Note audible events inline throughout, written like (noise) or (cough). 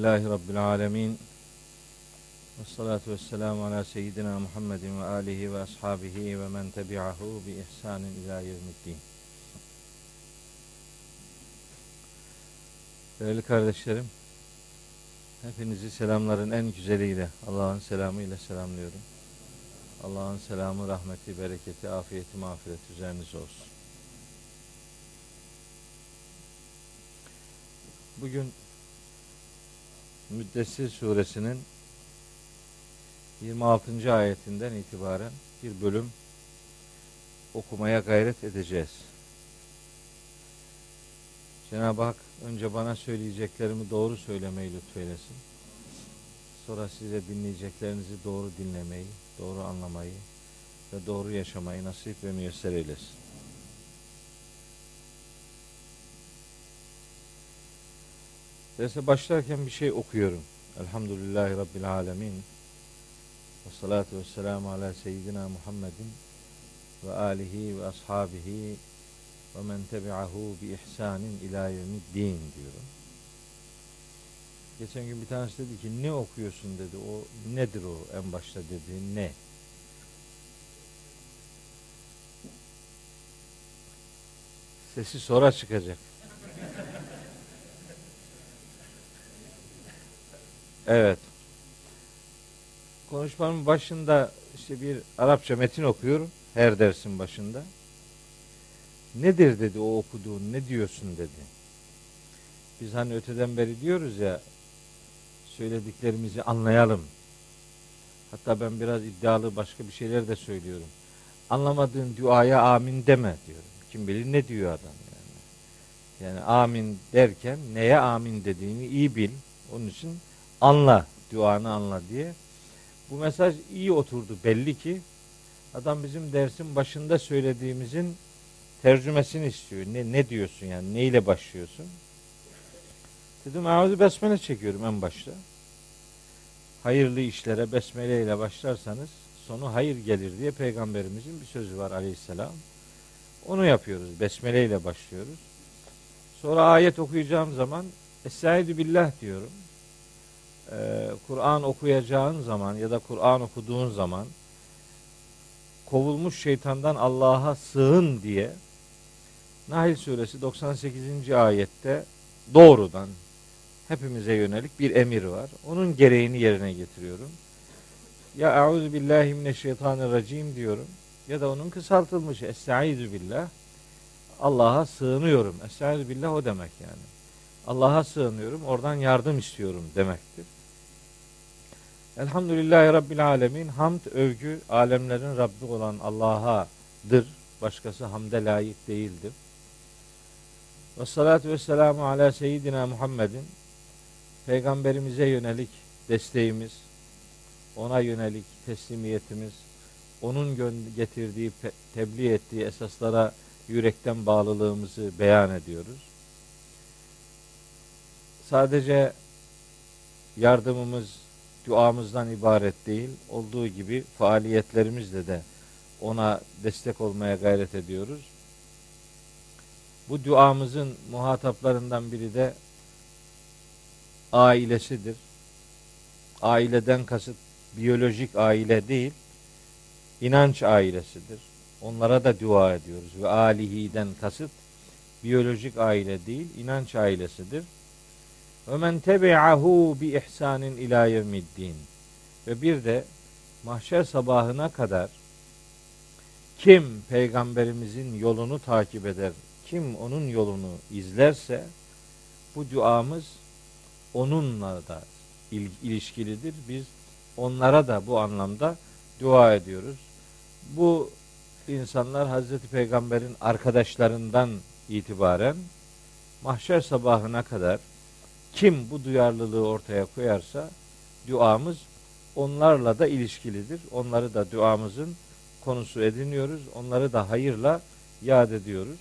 Elhamdülillahi Rabbil alemin. Ve salatu ve selamu ala seyyidina Muhammedin ve alihi ve ashabihi ve men tebi'ahu bi ihsanin ila yevmiddin. Değerli kardeşlerim, hepinizi selamların en güzeliyle, Allah'ın selamıyla selamlıyorum. Allah'ın selamı, rahmeti, bereketi, afiyeti, mağfiret üzerinize olsun. Bugün Müddessir suresinin 26. ayetinden itibaren bir bölüm okumaya gayret edeceğiz. Cenab-ı Hak önce bana söyleyeceklerimi doğru söylemeyi lütfeylesin. Sonra size dinleyeceklerinizi doğru dinlemeyi, doğru anlamayı ve doğru yaşamayı nasip ve müyesser eylesin. Derse başlarken bir şey okuyorum. Elhamdülillahi Rabbil Alemin. Ve salatu ve selamu ala seyyidina Muhammedin ve alihi ve ashabihi ve men tebi'ahu bi ihsanin ila yevmiddin diyorum. Geçen gün bir tanesi dedi ki ne okuyorsun dedi. O nedir o en başta dediğin ne? Sesi sonra çıkacak. Evet. Konuşmamın başında işte bir Arapça metin okuyorum her dersin başında. Nedir dedi o okuduğun ne diyorsun dedi. Biz hani öteden beri diyoruz ya söylediklerimizi anlayalım. Hatta ben biraz iddialı başka bir şeyler de söylüyorum. Anlamadığın duaya amin deme diyorum. Kim bilir ne diyor adam yani. Yani amin derken neye amin dediğini iyi bil. Onun için anla, duanı anla diye. Bu mesaj iyi oturdu belli ki. Adam bizim dersin başında söylediğimizin tercümesini istiyor. Ne ne diyorsun yani? Neyle başlıyorsun? Dedim Euzu besmele çekiyorum en başta. Hayırlı işlere besmele ile başlarsanız sonu hayır gelir diye peygamberimizin bir sözü var aleyhisselam. Onu yapıyoruz. Besmele ile başlıyoruz. Sonra ayet okuyacağım zaman Estaizu billah diyorum. Ee, Kur'an okuyacağın zaman ya da Kur'an okuduğun zaman kovulmuş şeytandan Allah'a sığın diye Nahil suresi 98. ayette doğrudan hepimize yönelik bir emir var. Onun gereğini yerine getiriyorum. Ya euzu billahi mineşşeytanirracim diyorum ya da onun kısaltılmış estaizu billah Allah'a sığınıyorum. Estaizu billah o demek yani. Allah'a sığınıyorum, oradan yardım istiyorum demektir. Elhamdülillahi Rabbil Alemin. Hamd, övgü, alemlerin Rabbi olan Allah'adır. Başkası hamde layık değildir. Ve salatu ve selamu ala seyyidina Muhammedin. Peygamberimize yönelik desteğimiz, ona yönelik teslimiyetimiz, onun getirdiği, tebliğ ettiği esaslara yürekten bağlılığımızı beyan ediyoruz. Sadece yardımımız, duamızdan ibaret değil, olduğu gibi faaliyetlerimizle de ona destek olmaya gayret ediyoruz. Bu duamızın muhataplarından biri de ailesidir. Aileden kasıt biyolojik aile değil, inanç ailesidir. Onlara da dua ediyoruz ve alihiden kasıt biyolojik aile değil, inanç ailesidir. Ve men tebi'ahu bi ihsanin ila yevmiddin. Ve bir de mahşer sabahına kadar kim peygamberimizin yolunu takip eder, kim onun yolunu izlerse bu duamız onunla da ilişkilidir. Biz onlara da bu anlamda dua ediyoruz. Bu insanlar Hazreti Peygamber'in arkadaşlarından itibaren mahşer sabahına kadar kim bu duyarlılığı ortaya koyarsa duamız onlarla da ilişkilidir. Onları da duamızın konusu ediniyoruz. Onları da hayırla yad ediyoruz.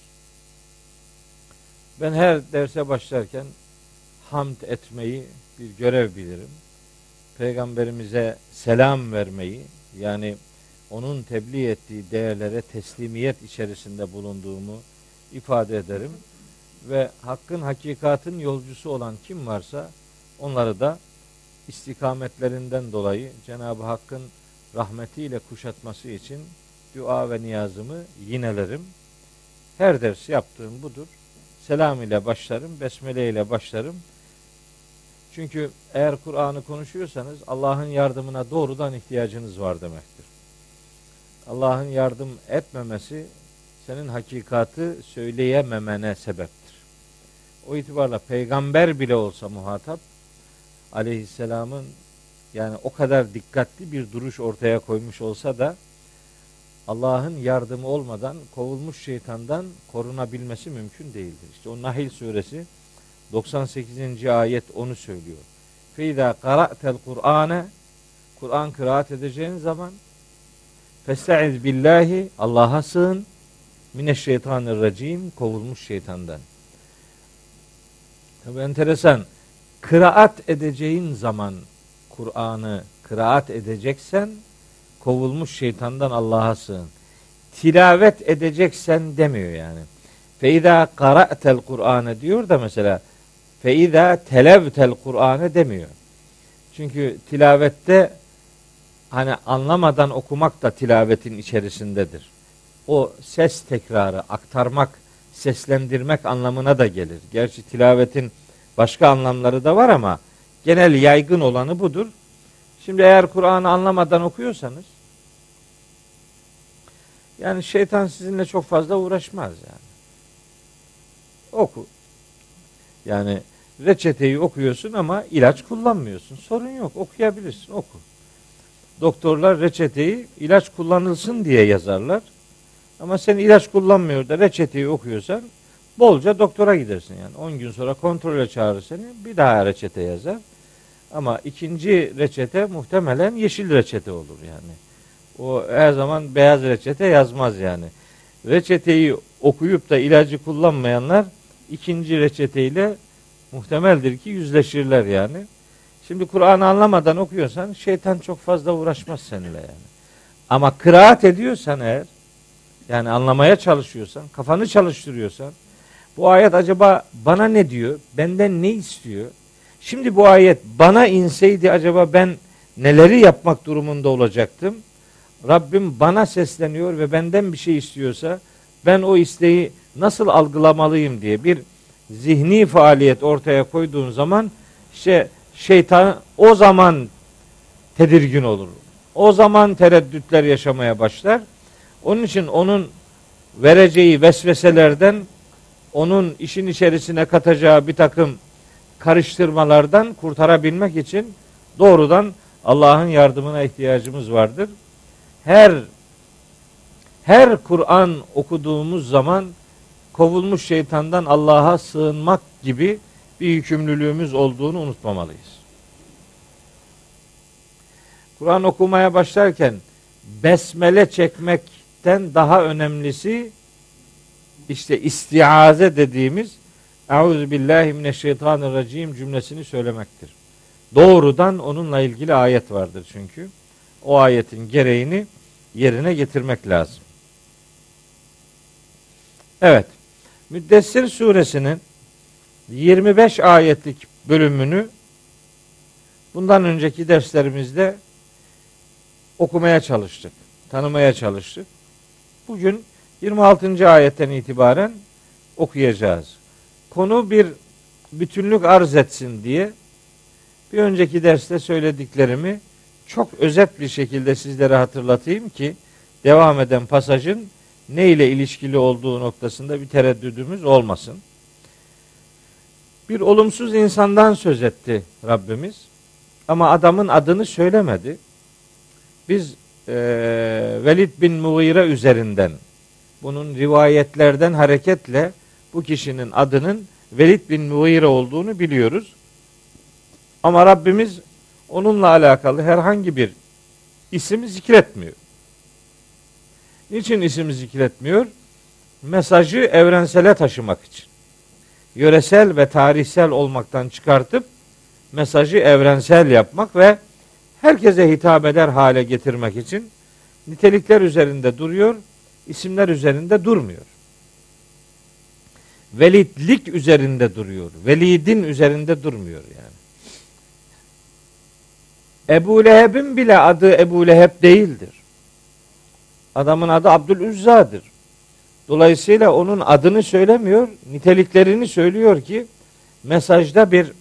Ben her derse başlarken hamd etmeyi bir görev bilirim. Peygamberimize selam vermeyi yani onun tebliğ ettiği değerlere teslimiyet içerisinde bulunduğumu ifade ederim. Ve hakkın hakikatın yolcusu olan kim varsa onları da istikametlerinden dolayı Cenab-ı Hakk'ın rahmetiyle kuşatması için dua ve niyazımı yinelerim. Her ders yaptığım budur. Selam ile başlarım, besmele ile başlarım. Çünkü eğer Kur'an'ı konuşuyorsanız Allah'ın yardımına doğrudan ihtiyacınız var demektir. Allah'ın yardım etmemesi senin hakikatı söyleyememene sebeptir. O itibarla peygamber bile olsa muhatap aleyhisselamın yani o kadar dikkatli bir duruş ortaya koymuş olsa da Allah'ın yardımı olmadan kovulmuş şeytandan korunabilmesi mümkün değildir. İşte o Nahil suresi 98. ayet onu söylüyor. Feyda qara'tel Kur'ane Kur'an kıraat edeceğin zaman Festaiz billahi Allah'a sığın mineşşeytanirracim kovulmuş şeytandan. Tabi enteresan. Kıraat edeceğin zaman Kur'an'ı kıraat edeceksen kovulmuş şeytandan Allah'a sığın. Tilavet edeceksen demiyor yani. Feiza qara'tel Kur'an'ı diyor da mesela feiza televtel Kur'an'ı demiyor. Çünkü tilavette hani anlamadan okumak da tilavetin içerisindedir. O ses tekrarı, aktarmak, seslendirmek anlamına da gelir. Gerçi tilavetin başka anlamları da var ama genel yaygın olanı budur. Şimdi eğer Kur'an'ı anlamadan okuyorsanız yani şeytan sizinle çok fazla uğraşmaz yani. Oku. Yani reçeteyi okuyorsun ama ilaç kullanmıyorsun. Sorun yok. Okuyabilirsin. Oku. Doktorlar reçeteyi ilaç kullanılsın diye yazarlar. Ama sen ilaç kullanmıyor da reçeteyi okuyorsan bolca doktora gidersin yani. 10 gün sonra kontrole çağırır seni. Bir daha reçete yazar. Ama ikinci reçete muhtemelen yeşil reçete olur yani. O her zaman beyaz reçete yazmaz yani. Reçeteyi okuyup da ilacı kullanmayanlar ikinci reçeteyle muhtemeldir ki yüzleşirler yani. Şimdi Kur'an'ı anlamadan okuyorsan şeytan çok fazla uğraşmaz seninle yani. Ama kıraat ediyorsan eğer yani anlamaya çalışıyorsan, kafanı çalıştırıyorsan bu ayet acaba bana ne diyor? Benden ne istiyor? Şimdi bu ayet bana inseydi acaba ben neleri yapmak durumunda olacaktım? Rabbim bana sesleniyor ve benden bir şey istiyorsa ben o isteği nasıl algılamalıyım diye bir zihni faaliyet ortaya koyduğun zaman işte şeytan o zaman tedirgin olur. O zaman tereddütler yaşamaya başlar. Onun için onun vereceği vesveselerden onun işin içerisine katacağı bir takım karıştırmalardan kurtarabilmek için doğrudan Allah'ın yardımına ihtiyacımız vardır. Her her Kur'an okuduğumuz zaman kovulmuş şeytandan Allah'a sığınmak gibi bir yükümlülüğümüz olduğunu unutmamalıyız. Kur'an okumaya başlarken besmele çekmekten daha önemlisi işte istiaze dediğimiz Euzu billahi mineşşeytanirracim cümlesini söylemektir. Doğrudan onunla ilgili ayet vardır çünkü. O ayetin gereğini yerine getirmek lazım. Evet. Müddessir suresinin 25 ayetlik bölümünü bundan önceki derslerimizde okumaya çalıştık, tanımaya çalıştık. Bugün 26. ayetten itibaren okuyacağız. Konu bir bütünlük arz etsin diye bir önceki derste söylediklerimi çok özet bir şekilde sizlere hatırlatayım ki devam eden pasajın ne ile ilişkili olduğu noktasında bir tereddüdümüz olmasın. Bir olumsuz insandan söz etti Rabbimiz. Ama adamın adını söylemedi. Biz e, Velid bin Mughire üzerinden bunun rivayetlerden hareketle bu kişinin adının Velid bin Mughire olduğunu biliyoruz. Ama Rabbimiz onunla alakalı herhangi bir isim zikretmiyor. Niçin isim zikretmiyor? Mesajı evrensele taşımak için. Yöresel ve tarihsel olmaktan çıkartıp mesajı evrensel yapmak ve herkese hitap eder hale getirmek için nitelikler üzerinde duruyor, isimler üzerinde durmuyor. velidlik üzerinde duruyor. Velidin üzerinde durmuyor yani. Ebu Leheb'in bile adı Ebu Leheb değildir. Adamın adı Abdülüzza'dır. Dolayısıyla onun adını söylemiyor, niteliklerini söylüyor ki mesajda bir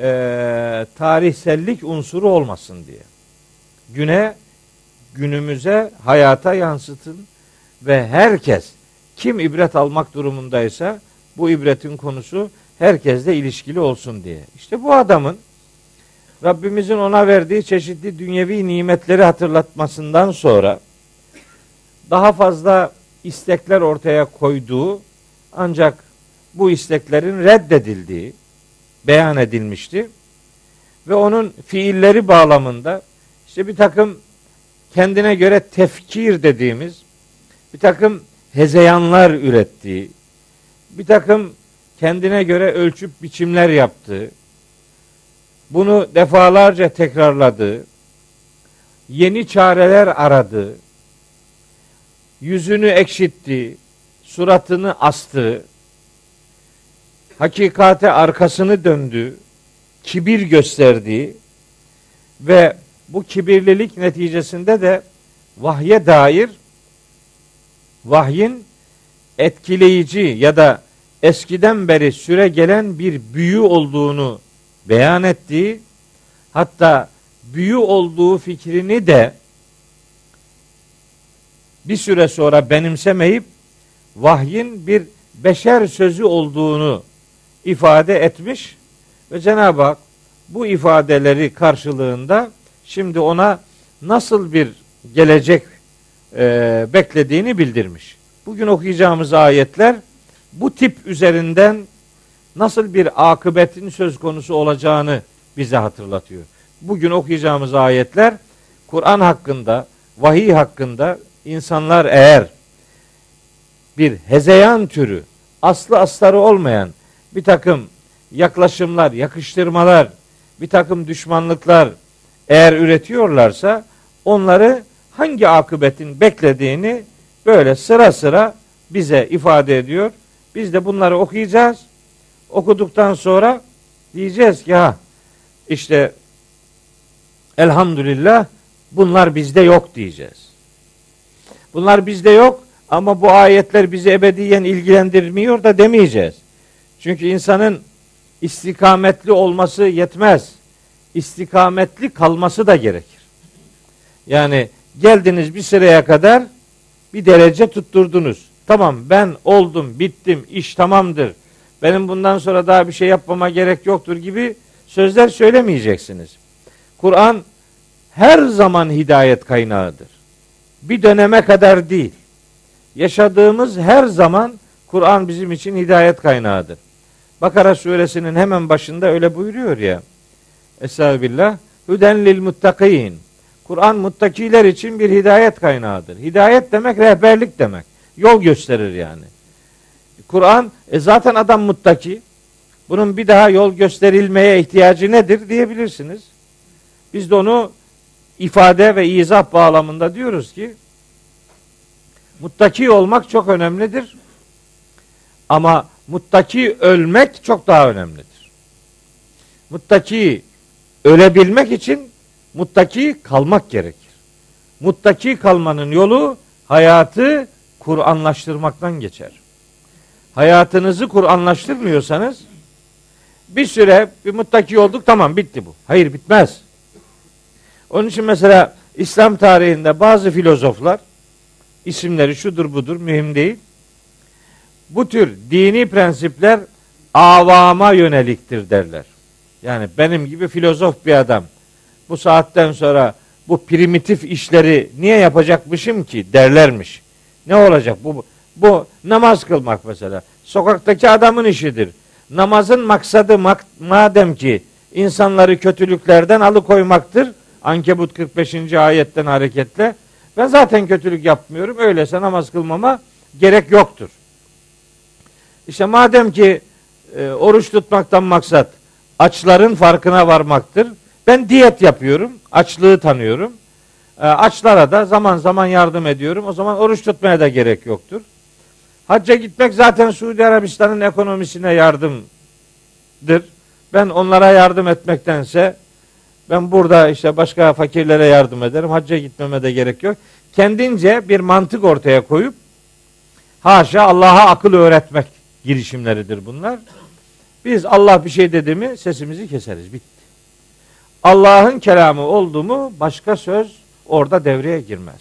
e, tarihsellik unsuru olmasın diye. Güne, günümüze, hayata yansıtın ve herkes kim ibret almak durumundaysa bu ibretin konusu herkesle ilişkili olsun diye. İşte bu adamın Rabbimizin ona verdiği çeşitli dünyevi nimetleri hatırlatmasından sonra daha fazla istekler ortaya koyduğu ancak bu isteklerin reddedildiği beyan edilmişti. Ve onun fiilleri bağlamında işte bir takım kendine göre tefkir dediğimiz bir takım hezeyanlar ürettiği, bir takım kendine göre ölçüp biçimler yaptığı, bunu defalarca tekrarladığı, yeni çareler aradığı, yüzünü ekşittiği, suratını astığı, hakikate arkasını döndüğü, kibir gösterdiği ve bu kibirlilik neticesinde de vahye dair vahyin etkileyici ya da eskiden beri süre gelen bir büyü olduğunu beyan ettiği hatta büyü olduğu fikrini de bir süre sonra benimsemeyip vahyin bir beşer sözü olduğunu ifade etmiş ve Cenab-ı Hak bu ifadeleri karşılığında şimdi ona nasıl bir gelecek e, beklediğini bildirmiş. Bugün okuyacağımız ayetler bu tip üzerinden nasıl bir akıbetin söz konusu olacağını bize hatırlatıyor. Bugün okuyacağımız ayetler Kur'an hakkında, vahiy hakkında insanlar eğer bir hezeyan türü, aslı astarı olmayan bir takım yaklaşımlar, yakıştırmalar, bir takım düşmanlıklar eğer üretiyorlarsa onları hangi akıbetin beklediğini böyle sıra sıra bize ifade ediyor. Biz de bunları okuyacağız. Okuduktan sonra diyeceğiz ki ha işte elhamdülillah bunlar bizde yok diyeceğiz. Bunlar bizde yok ama bu ayetler bizi ebediyen ilgilendirmiyor da demeyeceğiz. Çünkü insanın istikametli olması yetmez. İstikametli kalması da gerekir. Yani geldiniz bir sıraya kadar bir derece tutturdunuz. Tamam ben oldum, bittim, iş tamamdır. Benim bundan sonra daha bir şey yapmama gerek yoktur gibi sözler söylemeyeceksiniz. Kur'an her zaman hidayet kaynağıdır. Bir döneme kadar değil. Yaşadığımız her zaman Kur'an bizim için hidayet kaynağıdır. Bakara suresinin hemen başında öyle buyuruyor ya. Estağfirullah. Hüden lil muttakin. Kur'an muttakiler için bir hidayet kaynağıdır. Hidayet demek rehberlik demek. Yol gösterir yani. Kur'an e zaten adam muttaki. Bunun bir daha yol gösterilmeye ihtiyacı nedir diyebilirsiniz. Biz de onu ifade ve izah bağlamında diyoruz ki muttaki olmak çok önemlidir. Ama muttaki ölmek çok daha önemlidir. Muttaki ölebilmek için muttaki kalmak gerekir. Muttaki kalmanın yolu hayatı Kur'anlaştırmaktan geçer. Hayatınızı Kur'anlaştırmıyorsanız bir süre bir muttaki olduk tamam bitti bu. Hayır bitmez. Onun için mesela İslam tarihinde bazı filozoflar isimleri şudur budur mühim değil. Bu tür dini prensipler avama yöneliktir derler. Yani benim gibi filozof bir adam bu saatten sonra bu primitif işleri niye yapacakmışım ki derlermiş. Ne olacak bu bu namaz kılmak mesela. Sokaktaki adamın işidir. Namazın maksadı madem ki insanları kötülüklerden alıkoymaktır. Ankebut 45. ayetten hareketle ben zaten kötülük yapmıyorum. Öyleyse namaz kılmama gerek yoktur. İşte madem ki e, oruç tutmaktan maksat açların farkına varmaktır. Ben diyet yapıyorum. Açlığı tanıyorum. E, açlara da zaman zaman yardım ediyorum. O zaman oruç tutmaya da gerek yoktur. Hacca gitmek zaten Suudi Arabistan'ın ekonomisine yardımdır. Ben onlara yardım etmektense ben burada işte başka fakirlere yardım ederim. Hacca gitmeme de gerek yok. Kendince bir mantık ortaya koyup haşa Allah'a akıl öğretmek girişimleridir bunlar. Biz Allah bir şey dedi mi sesimizi keseriz. Bitti. Allah'ın kelamı oldu mu başka söz orada devreye girmez.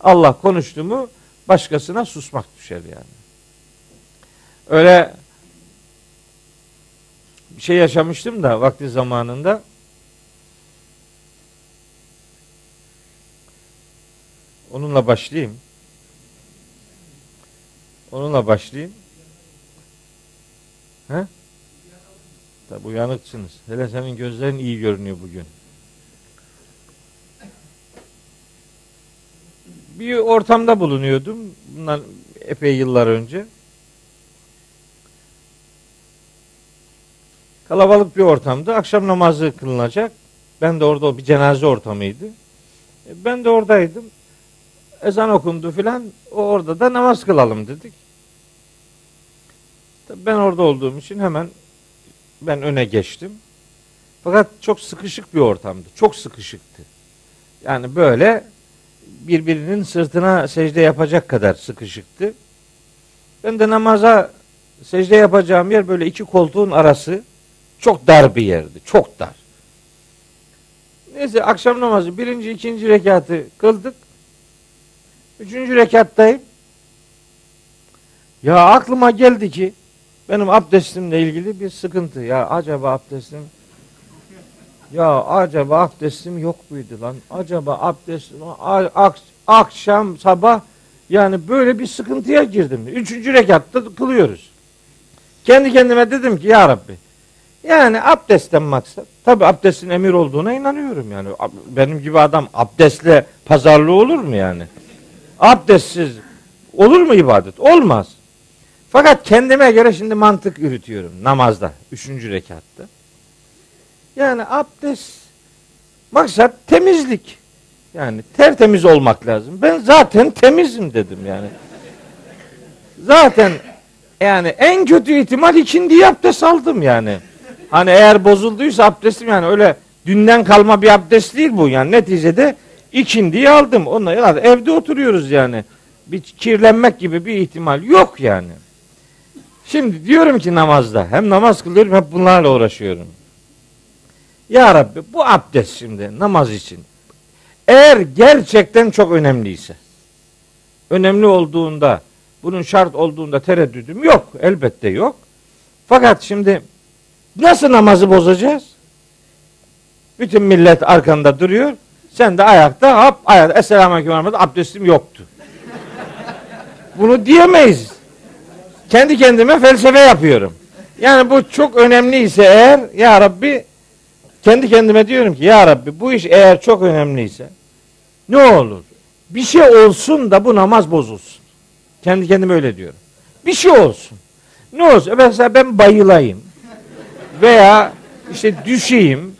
Allah konuştu mu başkasına susmak düşer yani. Öyle bir şey yaşamıştım da vakti zamanında. Onunla başlayayım. Onunla başlayayım. He? Tabi uyanıksınız. Hele senin gözlerin iyi görünüyor bugün. Bir ortamda bulunuyordum. Bundan epey yıllar önce. Kalabalık bir ortamda akşam namazı kılınacak. Ben de orada bir cenaze ortamıydı. E, ben de oradaydım. Ezan okundu filan. Orada da namaz kılalım dedik. Ben orada olduğum için hemen ben öne geçtim. Fakat çok sıkışık bir ortamdı. Çok sıkışıktı. Yani böyle birbirinin sırtına secde yapacak kadar sıkışıktı. Ben de namaza secde yapacağım yer böyle iki koltuğun arası çok dar bir yerdi. Çok dar. Neyse akşam namazı birinci, ikinci rekatı kıldık. Üçüncü rekattayım. Ya aklıma geldi ki benim abdestimle ilgili bir sıkıntı. Ya acaba abdestim ya acaba abdestim yok muydu lan? Acaba abdestim ak, akşam sabah yani böyle bir sıkıntıya girdim. Üçüncü rekatta kılıyoruz. Kendi kendime dedim ki ya Rabbi yani abdestten maksat. Tabi abdestin emir olduğuna inanıyorum yani. Benim gibi adam abdestle pazarlığı olur mu yani? Abdestsiz olur mu ibadet? Olmaz. Fakat kendime göre şimdi mantık yürütüyorum namazda. Üçüncü rekatta. Yani abdest maksat temizlik. Yani tertemiz olmak lazım. Ben zaten temizim dedim yani. Zaten yani en kötü ihtimal ikindi abdest aldım yani. Hani eğer bozulduysa abdestim yani öyle dünden kalma bir abdest değil bu yani. Neticede ikindiyi aldım. Onunla evde oturuyoruz yani. Bir kirlenmek gibi bir ihtimal yok yani. Şimdi diyorum ki namazda hem namaz kılıyorum hep bunlarla uğraşıyorum. Ya Rabbi bu abdest şimdi namaz için eğer gerçekten çok önemliyse önemli olduğunda bunun şart olduğunda tereddüdüm yok. Elbette yok. Fakat şimdi nasıl namazı bozacağız? Bütün millet arkanda duruyor. Sen de ayakta hop ayakta. Esselamu Aleyküm abdestim yoktu. Bunu diyemeyiz. Kendi kendime felsefe yapıyorum. Yani bu çok önemliyse eğer ya Rabbi kendi kendime diyorum ki ya Rabbi bu iş eğer çok önemliyse ne olur? Bir şey olsun da bu namaz bozulsun. Kendi kendime öyle diyorum. Bir şey olsun. Ne olsun? Mesela ben bayılayım. Veya işte düşeyim.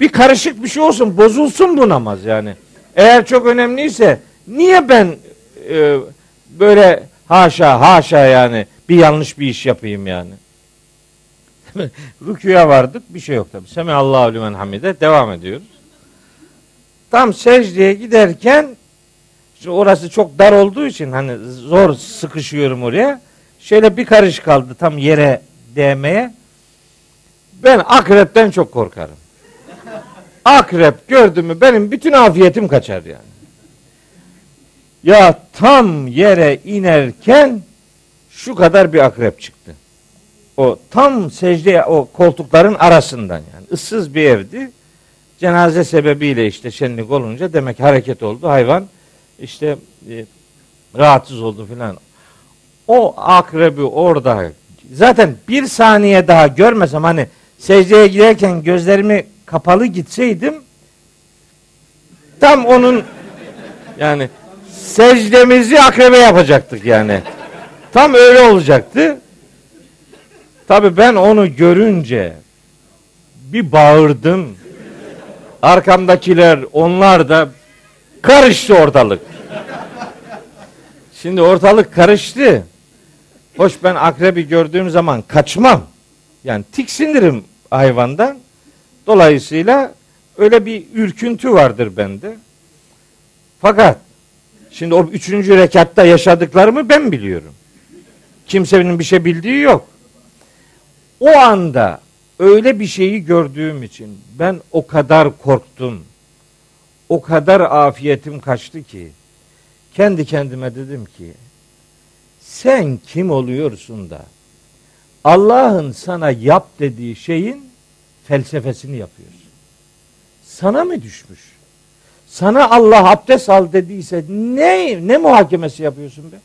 Bir karışık bir şey olsun. Bozulsun bu namaz yani. Eğer çok önemliyse niye ben e, böyle haşa haşa yani bir yanlış bir iş yapayım yani. (laughs) Rüküye vardık bir şey yok tabi. Semi Allahu limen hamide devam ediyoruz. Tam secdeye giderken işte orası çok dar olduğu için hani zor sıkışıyorum oraya. Şöyle bir karış kaldı tam yere değmeye. Ben akrepten çok korkarım. Akrep gördüm mü benim bütün afiyetim kaçar yani. Ya tam yere inerken şu kadar bir akrep çıktı. O tam secde o koltukların arasından yani ıssız bir evdi. Cenaze sebebiyle işte şenlik olunca demek hareket oldu. Hayvan işte e, rahatsız oldu filan. O akrebi orada zaten bir saniye daha görmesem hani secdeye giderken gözlerimi kapalı gitseydim tam onun yani secdemizi akrebe yapacaktık yani. Tam öyle olacaktı. Tabi ben onu görünce bir bağırdım. Arkamdakiler onlar da karıştı ortalık. Şimdi ortalık karıştı. Hoş ben akrebi gördüğüm zaman kaçmam. Yani tiksinirim hayvandan. Dolayısıyla öyle bir ürküntü vardır bende. Fakat şimdi o üçüncü rekatta yaşadıklarımı ben biliyorum. Kimsenin bir şey bildiği yok. O anda öyle bir şeyi gördüğüm için ben o kadar korktum. O kadar afiyetim kaçtı ki kendi kendime dedim ki sen kim oluyorsun da Allah'ın sana yap dediği şeyin felsefesini yapıyorsun. Sana mı düşmüş? Sana Allah abdest al dediyse ne ne muhakemesi yapıyorsun be?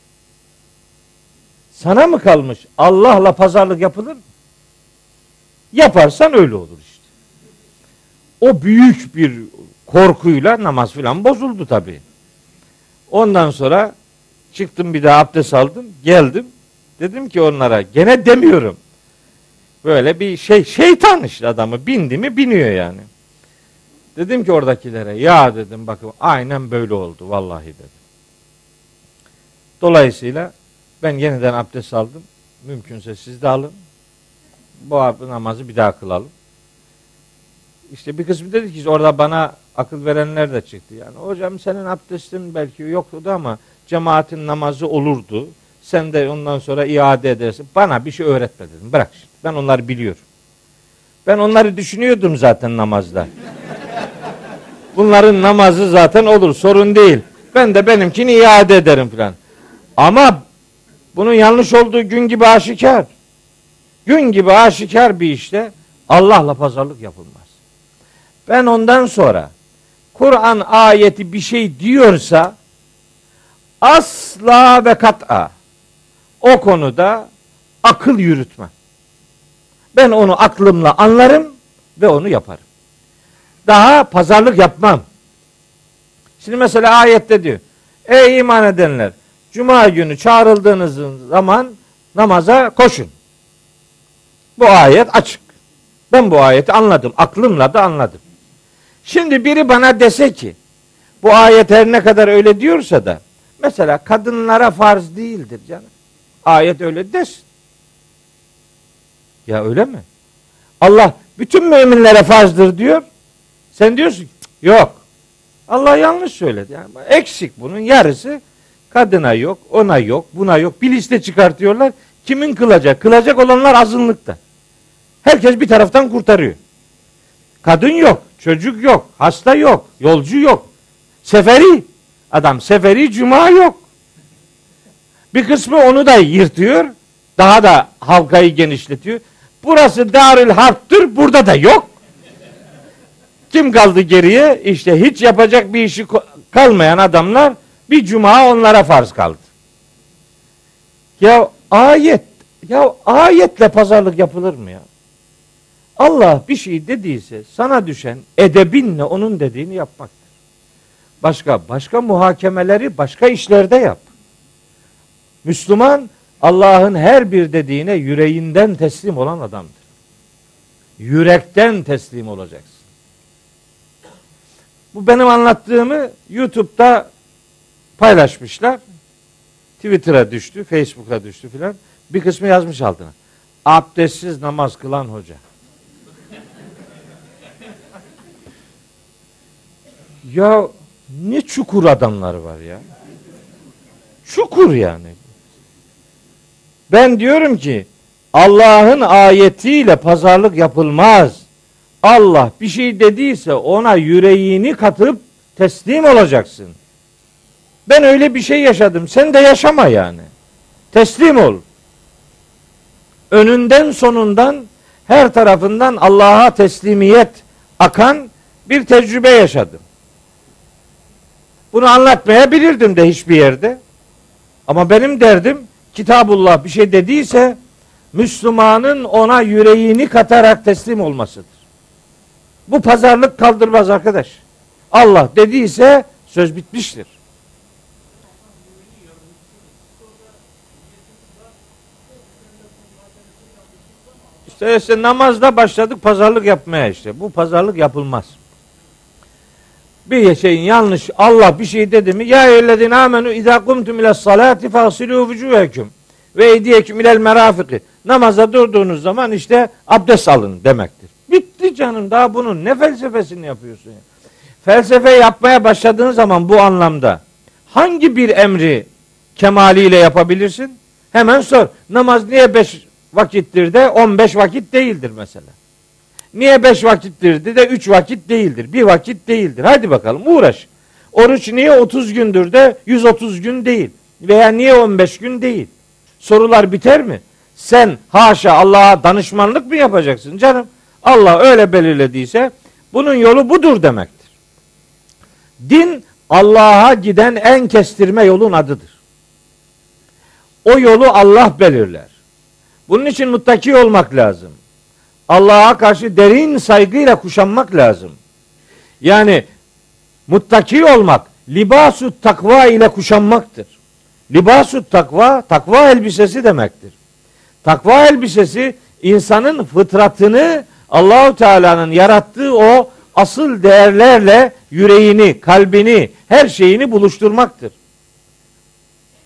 Sana mı kalmış? Allah'la pazarlık yapılır mı? Yaparsan öyle olur işte. O büyük bir korkuyla namaz filan bozuldu tabii. Ondan sonra çıktım bir daha abdest aldım. Geldim. Dedim ki onlara gene demiyorum. Böyle bir şey şeytan işte adamı bindi mi biniyor yani. Dedim ki oradakilere ya dedim bakın aynen böyle oldu vallahi dedim. Dolayısıyla ben yeniden abdest aldım. Mümkünse siz de alın. Bu namazı bir daha kılalım. İşte bir kısmı dedi ki orada bana akıl verenler de çıktı. Yani hocam senin abdestin belki yoktu ama cemaatin namazı olurdu. Sen de ondan sonra iade edersin. Bana bir şey öğretme dedim. Bırak şimdi. Ben onları biliyorum. Ben onları düşünüyordum zaten namazda. Bunların namazı zaten olur. Sorun değil. Ben de benimkini iade ederim falan. Ama bunun yanlış olduğu gün gibi aşikar. Gün gibi aşikar bir işte Allah'la pazarlık yapılmaz. Ben ondan sonra Kur'an ayeti bir şey diyorsa asla ve kat'a o konuda akıl yürütmem. Ben onu aklımla anlarım ve onu yaparım. Daha pazarlık yapmam. Şimdi mesela ayette diyor. Ey iman edenler Cuma günü çağrıldığınız zaman namaza koşun. Bu ayet açık. Ben bu ayeti anladım. Aklımla da anladım. Şimdi biri bana dese ki bu ayet her ne kadar öyle diyorsa da mesela kadınlara farz değildir canım. Ayet öyle desin. Ya öyle mi? Allah bütün müminlere farzdır diyor. Sen diyorsun ki yok. Allah yanlış söyledi. Yani eksik bunun yarısı kadına yok, ona yok, buna yok. Bir liste çıkartıyorlar. Kimin kılacak? Kılacak olanlar azınlıkta. Herkes bir taraftan kurtarıyor. Kadın yok, çocuk yok, hasta yok, yolcu yok. Seferi. Adam seferi cuma yok. Bir kısmı onu da yırtıyor. Daha da halkayı genişletiyor. Burası Darül Harp'tır. Burada da yok. Kim kaldı geriye? İşte hiç yapacak bir işi kalmayan adamlar bir cuma onlara farz kaldı. Ya ayet ya ayetle pazarlık yapılır mı ya? Allah bir şey dediyse sana düşen edebinle onun dediğini yapmaktır. Başka başka muhakemeleri başka işlerde yap. Müslüman Allah'ın her bir dediğine yüreğinden teslim olan adamdır. Yürekten teslim olacaksın. Bu benim anlattığımı YouTube'da paylaşmışlar. Twitter'a düştü, Facebook'a düştü filan. Bir kısmı yazmış altına. Abdestsiz namaz kılan hoca. ya ne çukur adamlar var ya. Çukur yani. Ben diyorum ki Allah'ın ayetiyle pazarlık yapılmaz. Allah bir şey dediyse ona yüreğini katıp teslim olacaksın. Ben öyle bir şey yaşadım. Sen de yaşama yani. Teslim ol. Önünden sonundan her tarafından Allah'a teslimiyet akan bir tecrübe yaşadım. Bunu anlatmayabilirdim de hiçbir yerde. Ama benim derdim Kitabullah bir şey dediyse Müslümanın ona yüreğini katarak teslim olmasıdır. Bu pazarlık kaldırmaz arkadaş. Allah dediyse söz bitmiştir. İşte, işte namazda başladık pazarlık yapmaya işte. Bu pazarlık yapılmaz. Bir şeyin yanlış Allah bir şey dedi mi ya eyyühellezine amenu izâ kumtum ile salati fasilu vücûheküm Ve eydiyeküm ilel merafiki. Namaza durduğunuz zaman işte abdest alın demektir. Bitti canım daha bunun ne felsefesini yapıyorsun ya? Felsefe yapmaya başladığın zaman bu anlamda hangi bir emri kemaliyle yapabilirsin? Hemen sor. Namaz niye beş vakittir de 15 vakit değildir mesela. Niye beş vakittir de üç vakit değildir. Bir vakit değildir. Hadi bakalım uğraş. Oruç niye 30 gündür de 130 gün değil. Veya niye 15 gün değil. Sorular biter mi? Sen haşa Allah'a danışmanlık mı yapacaksın canım? Allah öyle belirlediyse bunun yolu budur demektir. Din Allah'a giden en kestirme yolun adıdır. O yolu Allah belirler. Bunun için muttaki olmak lazım. Allah'a karşı derin saygıyla kuşanmak lazım. Yani muttaki olmak libasu takva ile kuşanmaktır. Libasu takva takva elbisesi demektir. Takva elbisesi insanın fıtratını Allahu Teala'nın yarattığı o asıl değerlerle yüreğini, kalbini, her şeyini buluşturmaktır.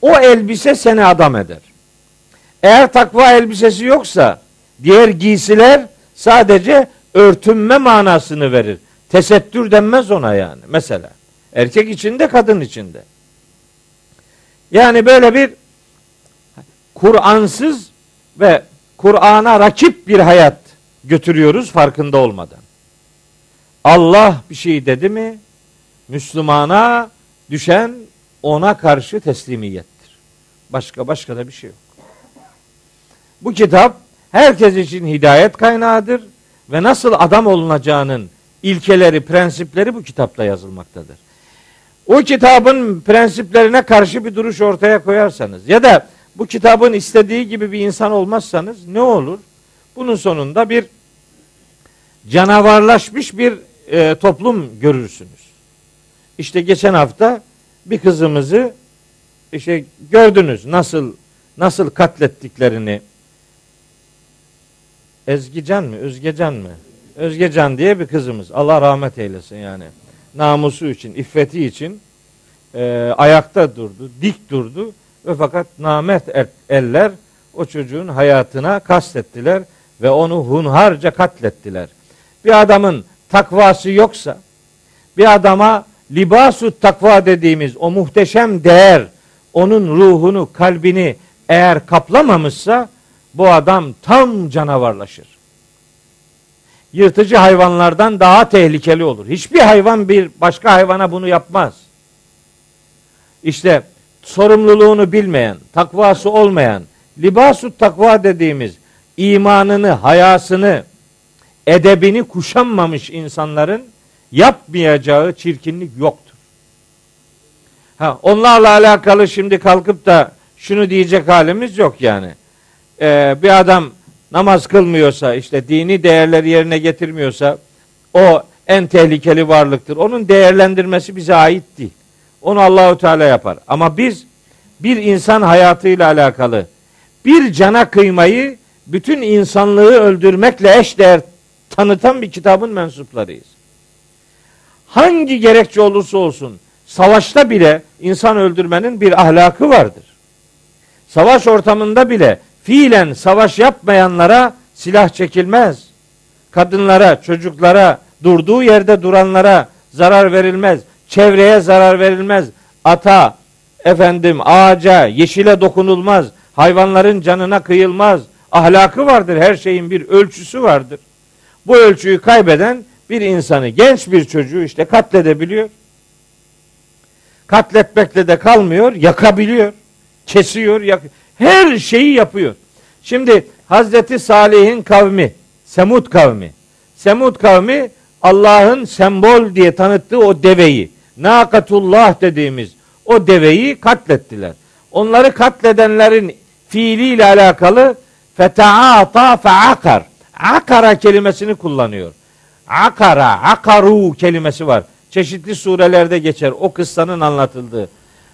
O elbise seni adam eder. Eğer takva elbisesi yoksa diğer giysiler sadece örtünme manasını verir. Tesettür denmez ona yani mesela. Erkek içinde kadın içinde. Yani böyle bir Kur'ansız ve Kur'an'a rakip bir hayat götürüyoruz farkında olmadan. Allah bir şey dedi mi Müslümana düşen ona karşı teslimiyettir. Başka başka da bir şey yok. Bu kitap herkes için hidayet kaynağıdır ve nasıl adam olunacağının ilkeleri, prensipleri bu kitapta yazılmaktadır. O kitabın prensiplerine karşı bir duruş ortaya koyarsanız ya da bu kitabın istediği gibi bir insan olmazsanız ne olur? Bunun sonunda bir canavarlaşmış bir e, toplum görürsünüz. İşte geçen hafta bir kızımızı işte gördünüz nasıl nasıl katlettiklerini. Ezgican mı? Özgecan mı? Özgecan diye bir kızımız. Allah rahmet eylesin yani. Namusu için, iffeti için e, ayakta durdu, dik durdu ve fakat namet eller o çocuğun hayatına kastettiler ve onu hunharca katlettiler. Bir adamın takvası yoksa, bir adama libasu takva dediğimiz o muhteşem değer, onun ruhunu, kalbini eğer kaplamamışsa, bu adam tam canavarlaşır. Yırtıcı hayvanlardan daha tehlikeli olur. Hiçbir hayvan bir başka hayvana bunu yapmaz. İşte sorumluluğunu bilmeyen, takvası olmayan, libasu takva dediğimiz imanını, hayasını, edebini kuşanmamış insanların yapmayacağı çirkinlik yoktur. Ha, onlarla alakalı şimdi kalkıp da şunu diyecek halimiz yok yani. Ee, bir adam namaz kılmıyorsa, işte dini değerleri yerine getirmiyorsa o en tehlikeli varlıktır. Onun değerlendirmesi bize ait değil. Onu Allahu Teala yapar. Ama biz bir insan hayatıyla alakalı bir cana kıymayı bütün insanlığı öldürmekle eşdeğer tanıtan bir kitabın mensuplarıyız. Hangi gerekçe olursa olsun savaşta bile insan öldürmenin bir ahlakı vardır. Savaş ortamında bile fiilen savaş yapmayanlara silah çekilmez. Kadınlara, çocuklara, durduğu yerde duranlara zarar verilmez. Çevreye zarar verilmez. Ata, efendim ağaca, yeşile dokunulmaz. Hayvanların canına kıyılmaz. Ahlakı vardır. Her şeyin bir ölçüsü vardır. Bu ölçüyü kaybeden bir insanı, genç bir çocuğu işte katledebiliyor. Katletmekle de kalmıyor, yakabiliyor, kesiyor, yak her şeyi yapıyor. Şimdi Hazreti Salih'in kavmi, Semud kavmi. Semud kavmi Allah'ın sembol diye tanıttığı o deveyi, Nakatullah dediğimiz o deveyi katlettiler. Onları katledenlerin fiiliyle alakalı fetaata feakar. Akara kelimesini kullanıyor. Akara, akaru kelimesi var. Çeşitli surelerde geçer. O kıssanın anlatıldığı.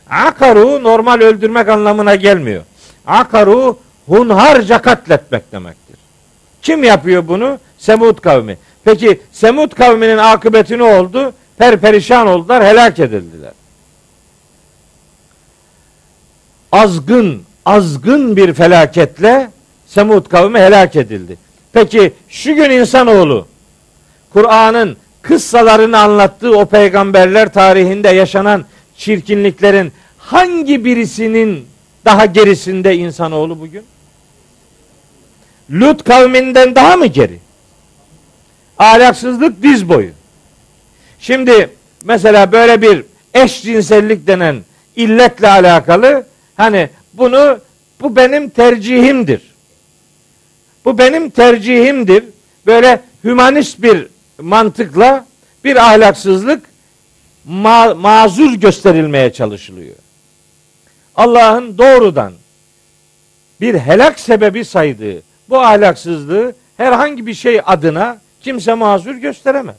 Akaru normal öldürmek anlamına gelmiyor. Akaru hunharca katletmek demektir. Kim yapıyor bunu? Semud kavmi. Peki Semud kavminin akıbeti ne oldu? Perperişan oldular, helak edildiler. Azgın, azgın bir felaketle Semud kavmi helak edildi. Peki şu gün insanoğlu Kur'an'ın kıssalarını anlattığı o peygamberler tarihinde yaşanan çirkinliklerin hangi birisinin daha gerisinde insanoğlu bugün? Lut kavminden daha mı geri? Ahlaksızlık diz boyu. Şimdi mesela böyle bir eşcinsellik denen illetle alakalı hani bunu bu benim tercihimdir. Bu benim tercihimdir. Böyle hümanist bir mantıkla bir ahlaksızlık ma- mazur gösterilmeye çalışılıyor. Allah'ın doğrudan bir helak sebebi saydığı bu ahlaksızlığı herhangi bir şey adına kimse mazur gösteremez.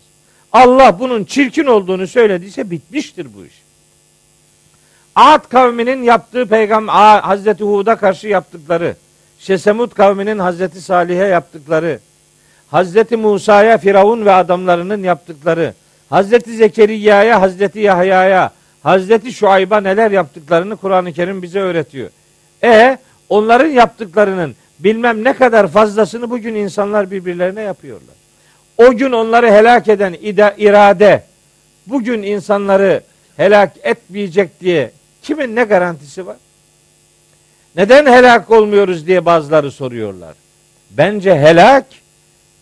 Allah bunun çirkin olduğunu söylediyse bitmiştir bu iş. Ad kavminin yaptığı peygamber Hazreti Hud'a karşı yaptıkları, Şesemut kavminin Hazreti Salih'e yaptıkları, Hazreti Musa'ya Firavun ve adamlarının yaptıkları, Hazreti Zekeriya'ya, Hazreti Yahya'ya, Hazreti Şuayb'a neler yaptıklarını Kur'an-ı Kerim bize öğretiyor. E onların yaptıklarının bilmem ne kadar fazlasını bugün insanlar birbirlerine yapıyorlar. O gün onları helak eden irade bugün insanları helak etmeyecek diye kimin ne garantisi var? Neden helak olmuyoruz diye bazıları soruyorlar. Bence helak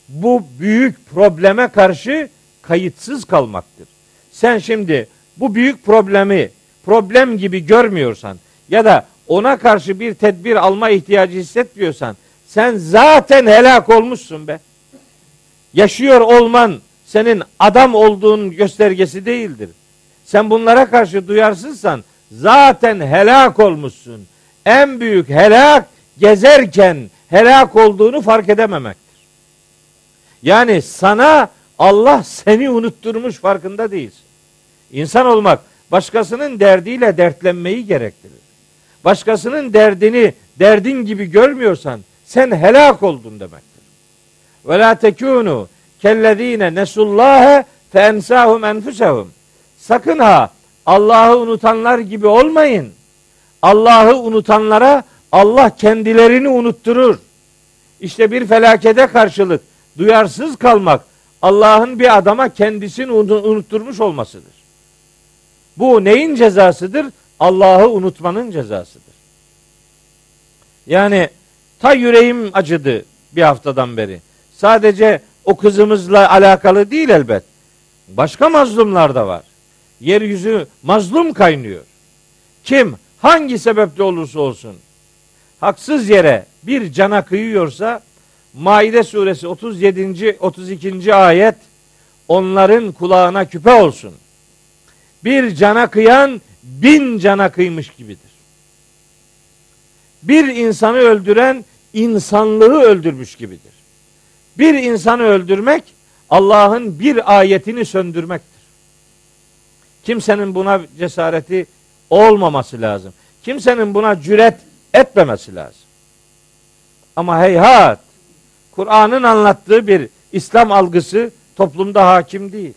bu büyük probleme karşı kayıtsız kalmaktır. Sen şimdi bu büyük problemi problem gibi görmüyorsan ya da ona karşı bir tedbir alma ihtiyacı hissetmiyorsan sen zaten helak olmuşsun be. Yaşıyor olman senin adam olduğun göstergesi değildir. Sen bunlara karşı duyarsızsan zaten helak olmuşsun. En büyük helak gezerken helak olduğunu fark edememektir. Yani sana Allah seni unutturmuş farkında değilsin. İnsan olmak başkasının derdiyle dertlenmeyi gerektirir. Başkasının derdini derdin gibi görmüyorsan sen helak oldun demektir. Ve la tekunu kellezine nesullâhe fe ensâhum enfusehum. Sakın ha Allah'ı unutanlar gibi olmayın. Allah'ı unutanlara Allah kendilerini unutturur. İşte bir felakete karşılık duyarsız kalmak Allah'ın bir adama kendisini unutturmuş olmasıdır. Bu neyin cezasıdır? Allah'ı unutmanın cezasıdır. Yani ta yüreğim acıdı bir haftadan beri. Sadece o kızımızla alakalı değil elbet. Başka mazlumlar da var. Yeryüzü mazlum kaynıyor. Kim hangi sebeple olursa olsun haksız yere bir cana kıyıyorsa Maide suresi 37. 32. ayet onların kulağına küpe olsun. Bir cana kıyan bin cana kıymış gibidir. Bir insanı öldüren insanlığı öldürmüş gibidir. Bir insanı öldürmek Allah'ın bir ayetini söndürmektir. Kimsenin buna cesareti olmaması lazım. Kimsenin buna cüret etmemesi lazım. Ama heyhat Kur'an'ın anlattığı bir İslam algısı toplumda hakim değil.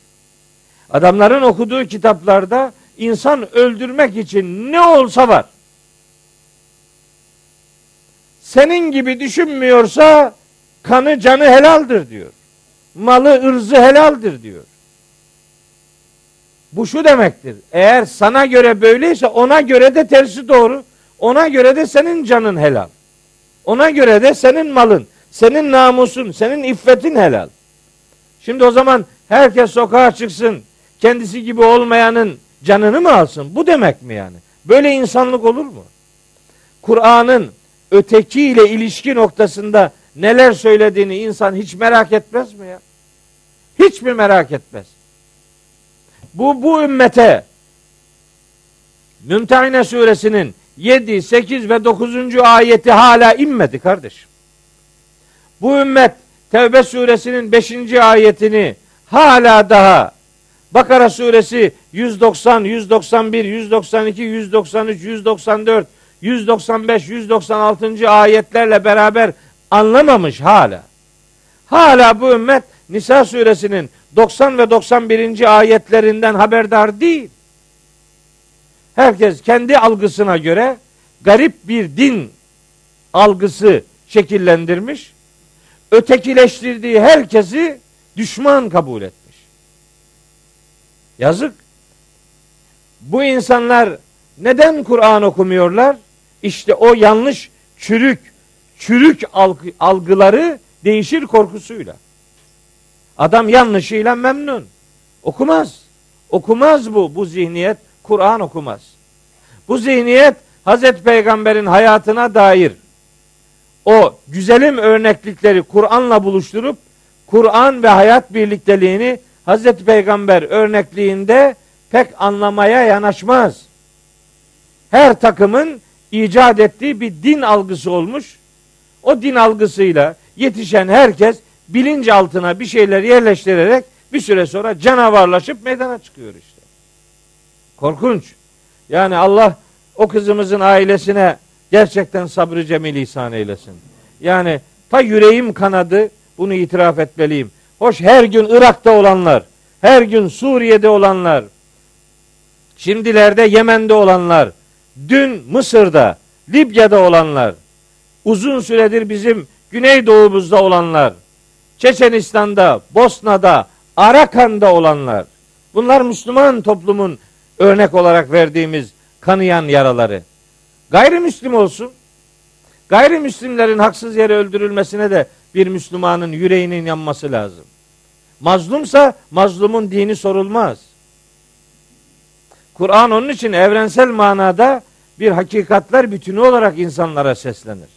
Adamların okuduğu kitaplarda insan öldürmek için ne olsa var. Senin gibi düşünmüyorsa kanı canı helaldir diyor. Malı ırzı helaldir diyor. Bu şu demektir. Eğer sana göre böyleyse ona göre de tersi doğru. Ona göre de senin canın helal. Ona göre de senin malın, senin namusun, senin iffetin helal. Şimdi o zaman herkes sokağa çıksın, kendisi gibi olmayanın canını mı alsın? Bu demek mi yani? Böyle insanlık olur mu? Kur'an'ın ötekiyle ilişki noktasında neler söylediğini insan hiç merak etmez mi ya? Hiç mi merak etmez? Bu bu ümmete Mümtehine suresinin 7, 8 ve 9. ayeti hala inmedi kardeşim. Bu ümmet Tevbe suresinin 5. ayetini hala daha Bakara suresi 190, 191, 192, 193, 194, 195, 196. ayetlerle beraber anlamamış hala. Hala bu ümmet Nisa suresinin 90 ve 91. ayetlerinden haberdar değil. Herkes kendi algısına göre garip bir din algısı şekillendirmiş. Ötekileştirdiği herkesi düşman kabul etmiş. Yazık. Bu insanlar neden Kur'an okumuyorlar? İşte o yanlış çürük, çürük algıları değişir korkusuyla. Adam yanlışıyla memnun. Okumaz. Okumaz bu. Bu zihniyet Kur'an okumaz. Bu zihniyet Hazreti Peygamber'in hayatına dair o güzelim örneklikleri Kur'an'la buluşturup Kur'an ve hayat birlikteliğini Hazreti Peygamber örnekliğinde pek anlamaya yanaşmaz. Her takımın icat ettiği bir din algısı olmuş. O din algısıyla yetişen herkes bilinç altına bir şeyler yerleştirerek bir süre sonra canavarlaşıp meydana çıkıyor işte. Korkunç. Yani Allah o kızımızın ailesine gerçekten sabrı cemil ihsan eylesin. Yani ta yüreğim kanadı bunu itiraf etmeliyim. Hoş her gün Irak'ta olanlar, her gün Suriye'de olanlar, şimdilerde Yemen'de olanlar, dün Mısır'da, Libya'da olanlar, uzun süredir bizim Güneydoğumuzda olanlar, Çeçenistan'da, Bosna'da, Arakan'da olanlar, bunlar Müslüman toplumun örnek olarak verdiğimiz kanayan yaraları. Gayrimüslim olsun. Gayrimüslimlerin haksız yere öldürülmesine de bir Müslümanın yüreğinin yanması lazım. Mazlumsa mazlumun dini sorulmaz. Kur'an onun için evrensel manada bir hakikatler bütünü olarak insanlara seslenir.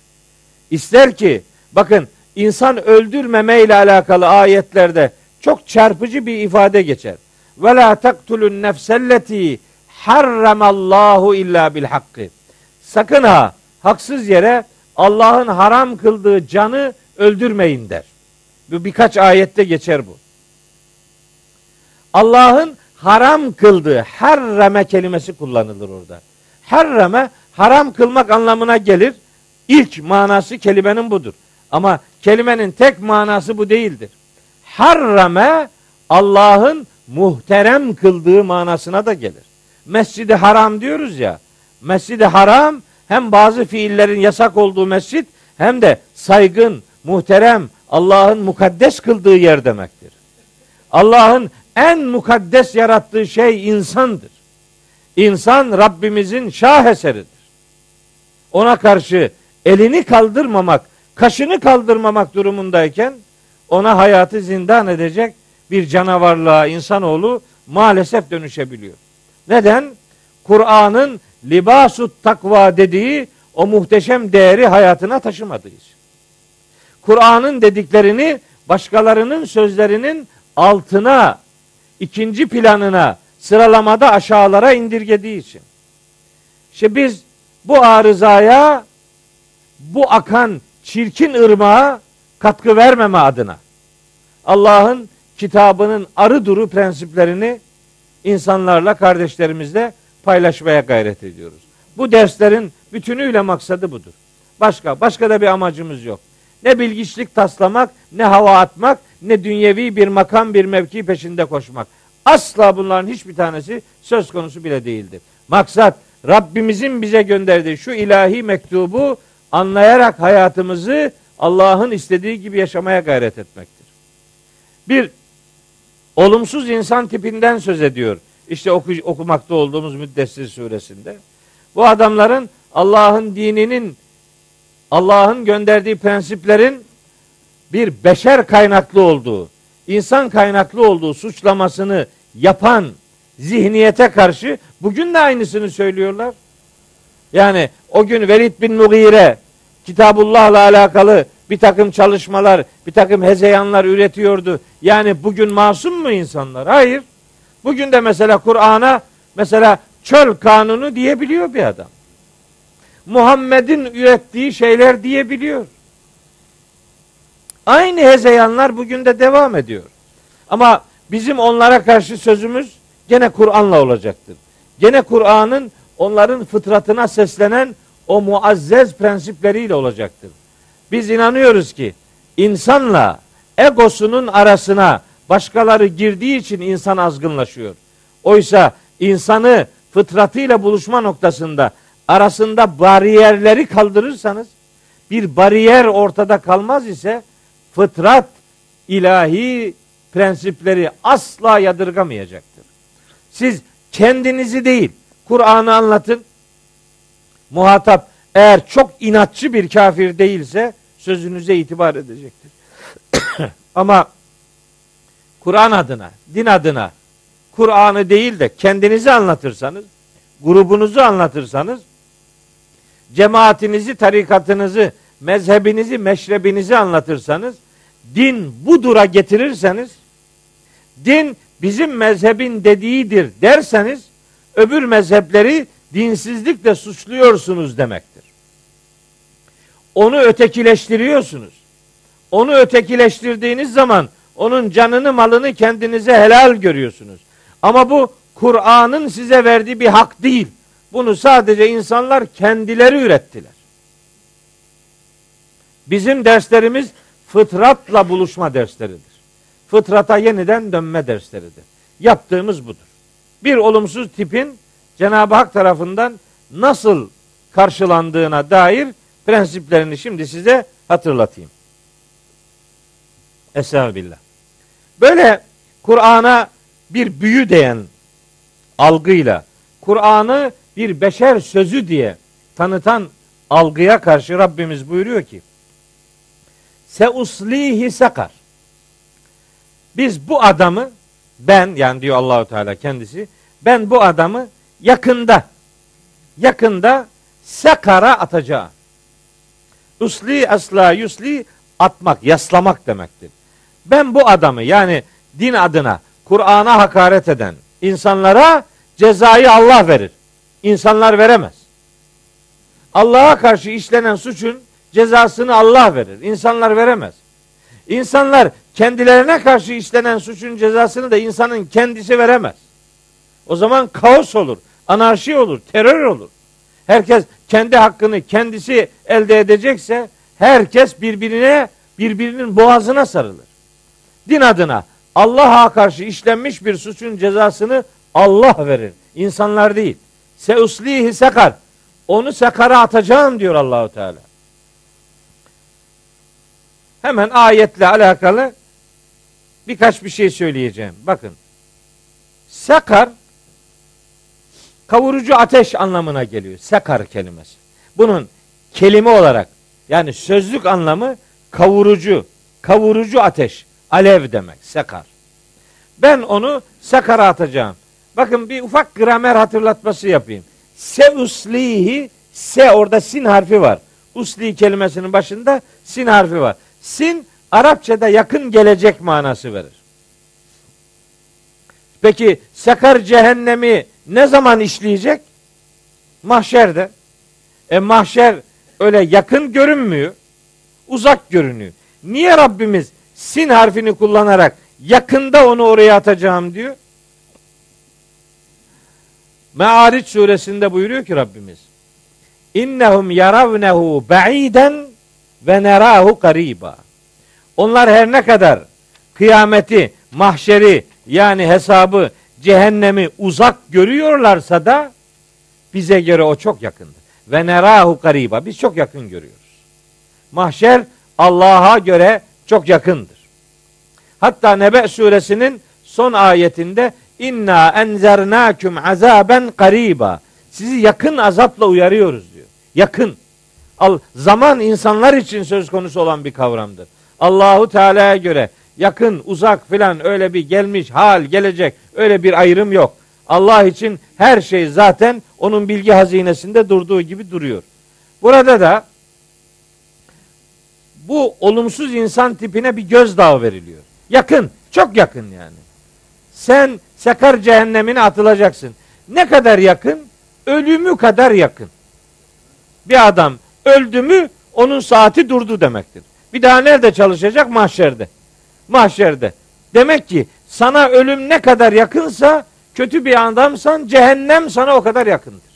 İster ki bakın insan öldürmeme ile alakalı ayetlerde çok çarpıcı bir ifade geçer. Ve la taktulun nefselleti harramallahu illa bil hakkı. Sakın ha haksız yere Allah'ın haram kıldığı canı öldürmeyin der. Bu birkaç ayette geçer bu. Allah'ın haram kıldığı harrame kelimesi kullanılır orada. Harrame haram kılmak anlamına gelir. İlk manası kelimenin budur. Ama kelimenin tek manası bu değildir. Harrame Allah'ın muhterem kıldığı manasına da gelir. Mescidi haram diyoruz ya. Mescidi haram hem bazı fiillerin yasak olduğu mescit hem de saygın, muhterem, Allah'ın mukaddes kıldığı yer demektir. Allah'ın en mukaddes yarattığı şey insandır. İnsan Rabbimizin şah eseridir. Ona karşı elini kaldırmamak, kaşını kaldırmamak durumundayken ona hayatı zindan edecek bir canavarlığa insanoğlu maalesef dönüşebiliyor. Neden? Kur'an'ın libasut takva dediği o muhteşem değeri hayatına taşımadığı için. Kur'an'ın dediklerini başkalarının sözlerinin altına, ikinci planına, sıralamada aşağılara indirgediği için. İşte biz bu arızaya, bu akan çirkin ırmağa katkı vermeme adına Allah'ın kitabının arı duru prensiplerini insanlarla, kardeşlerimizle paylaşmaya gayret ediyoruz. Bu derslerin bütünüyle maksadı budur. Başka, başka da bir amacımız yok. Ne bilgiçlik taslamak, ne hava atmak, ne dünyevi bir makam, bir mevki peşinde koşmak. Asla bunların hiçbir tanesi söz konusu bile değildir. Maksat Rabbimizin bize gönderdiği şu ilahi mektubu anlayarak hayatımızı Allah'ın istediği gibi yaşamaya gayret etmektir. Bir olumsuz insan tipinden söz ediyor. İşte oku, okumakta olduğumuz Müddessir suresinde. Bu adamların Allah'ın dininin Allah'ın gönderdiği prensiplerin bir beşer kaynaklı olduğu, insan kaynaklı olduğu suçlamasını yapan zihniyete karşı bugün de aynısını söylüyorlar. Yani o gün Velid bin Mugire Kitabullah'la alakalı bir takım çalışmalar, bir takım hezeyanlar üretiyordu. Yani bugün masum mu insanlar? Hayır. Bugün de mesela Kur'an'a mesela çöl kanunu diyebiliyor bir adam. Muhammed'in ürettiği şeyler diyebiliyor. Aynı hezeyanlar bugün de devam ediyor. Ama bizim onlara karşı sözümüz gene Kur'an'la olacaktır. Gene Kur'an'ın onların fıtratına seslenen o muazzez prensipleriyle olacaktır. Biz inanıyoruz ki insanla egosunun arasına başkaları girdiği için insan azgınlaşıyor. Oysa insanı fıtratıyla buluşma noktasında arasında bariyerleri kaldırırsanız bir bariyer ortada kalmaz ise fıtrat ilahi prensipleri asla yadırgamayacaktır. Siz kendinizi değil Kur'an'ı anlatın. Muhatap eğer çok inatçı bir kafir değilse sözünüze itibar edecektir. (coughs) Ama Kur'an adına, din adına Kur'an'ı değil de kendinizi anlatırsanız, grubunuzu anlatırsanız, cemaatinizi, tarikatınızı, mezhebinizi, meşrebinizi anlatırsanız, din budura getirirseniz, din bizim mezhebin dediğidir derseniz, öbür mezhepleri dinsizlikle suçluyorsunuz demektir. Onu ötekileştiriyorsunuz. Onu ötekileştirdiğiniz zaman onun canını malını kendinize helal görüyorsunuz. Ama bu Kur'an'ın size verdiği bir hak değil. Bunu sadece insanlar kendileri ürettiler. Bizim derslerimiz fıtratla buluşma dersleridir. Fıtrata yeniden dönme dersleridir. Yaptığımız budur. Bir olumsuz tipin Cenab-ı Hak tarafından nasıl karşılandığına dair prensiplerini şimdi size hatırlatayım. Estağfirullah. Böyle Kur'an'a bir büyü diyen algıyla Kur'an'ı bir beşer sözü diye tanıtan algıya karşı Rabbimiz buyuruyor ki Seuslihi sakar. Biz bu adamı ben yani diyor Allahu Teala kendisi ben bu adamı yakında yakında sakara atacağım. Usli asla yusli atmak, yaslamak demektir. Ben bu adamı yani din adına Kur'an'a hakaret eden insanlara cezayı Allah verir. İnsanlar veremez. Allah'a karşı işlenen suçun cezasını Allah verir. İnsanlar veremez. İnsanlar kendilerine karşı işlenen suçun cezasını da insanın kendisi veremez. O zaman kaos olur, anarşi olur, terör olur. Herkes kendi hakkını kendisi elde edecekse herkes birbirine birbirinin boğazına sarılır. Din adına Allah'a karşı işlenmiş bir suçun cezasını Allah verir. İnsanlar değil. Seuslihi sekar. Onu sekara atacağım diyor Allahu Teala. Hemen ayetle alakalı birkaç bir şey söyleyeceğim. Bakın. Sekar kavurucu ateş anlamına geliyor. Sekar kelimesi. Bunun kelime olarak yani sözlük anlamı kavurucu, kavurucu ateş, alev demek, sekar. Ben onu sekara atacağım. Bakın bir ufak gramer hatırlatması yapayım. Se uslihi, se orada sin harfi var. Usli kelimesinin başında sin harfi var. Sin Arapçada yakın gelecek manası verir. Peki sakar cehennemi ne zaman işleyecek? Mahşerde. E mahşer öyle yakın görünmüyor. Uzak görünüyor. Niye Rabbimiz sin harfini kullanarak yakında onu oraya atacağım diyor? Me'ariç suresinde buyuruyor ki Rabbimiz İnnehum yaravnehu ba'iden ve nerahu kariba. Onlar her ne kadar kıyameti, mahşeri yani hesabı, cehennemi uzak görüyorlarsa da bize göre o çok yakındır. Ve nerahu kariba. Biz çok yakın görüyoruz. Mahşer Allah'a göre çok yakındır. Hatta Nebe suresinin son ayetinde inna enzernaküm azaben kariba. Sizi yakın azapla uyarıyoruz diyor. Yakın. Al, zaman insanlar için söz konusu olan bir kavramdır. Allahu Teala'ya göre yakın, uzak filan öyle bir gelmiş, hal, gelecek öyle bir ayrım yok. Allah için her şey zaten onun bilgi hazinesinde durduğu gibi duruyor. Burada da bu olumsuz insan tipine bir gözdağı veriliyor. Yakın, çok yakın yani. Sen sakar cehennemine atılacaksın. Ne kadar yakın? Ölümü kadar yakın. Bir adam öldü mü onun saati durdu demektir. Bir daha nerede çalışacak? Mahşerde. Mahşerde. Demek ki sana ölüm ne kadar yakınsa kötü bir adamsan cehennem sana o kadar yakındır.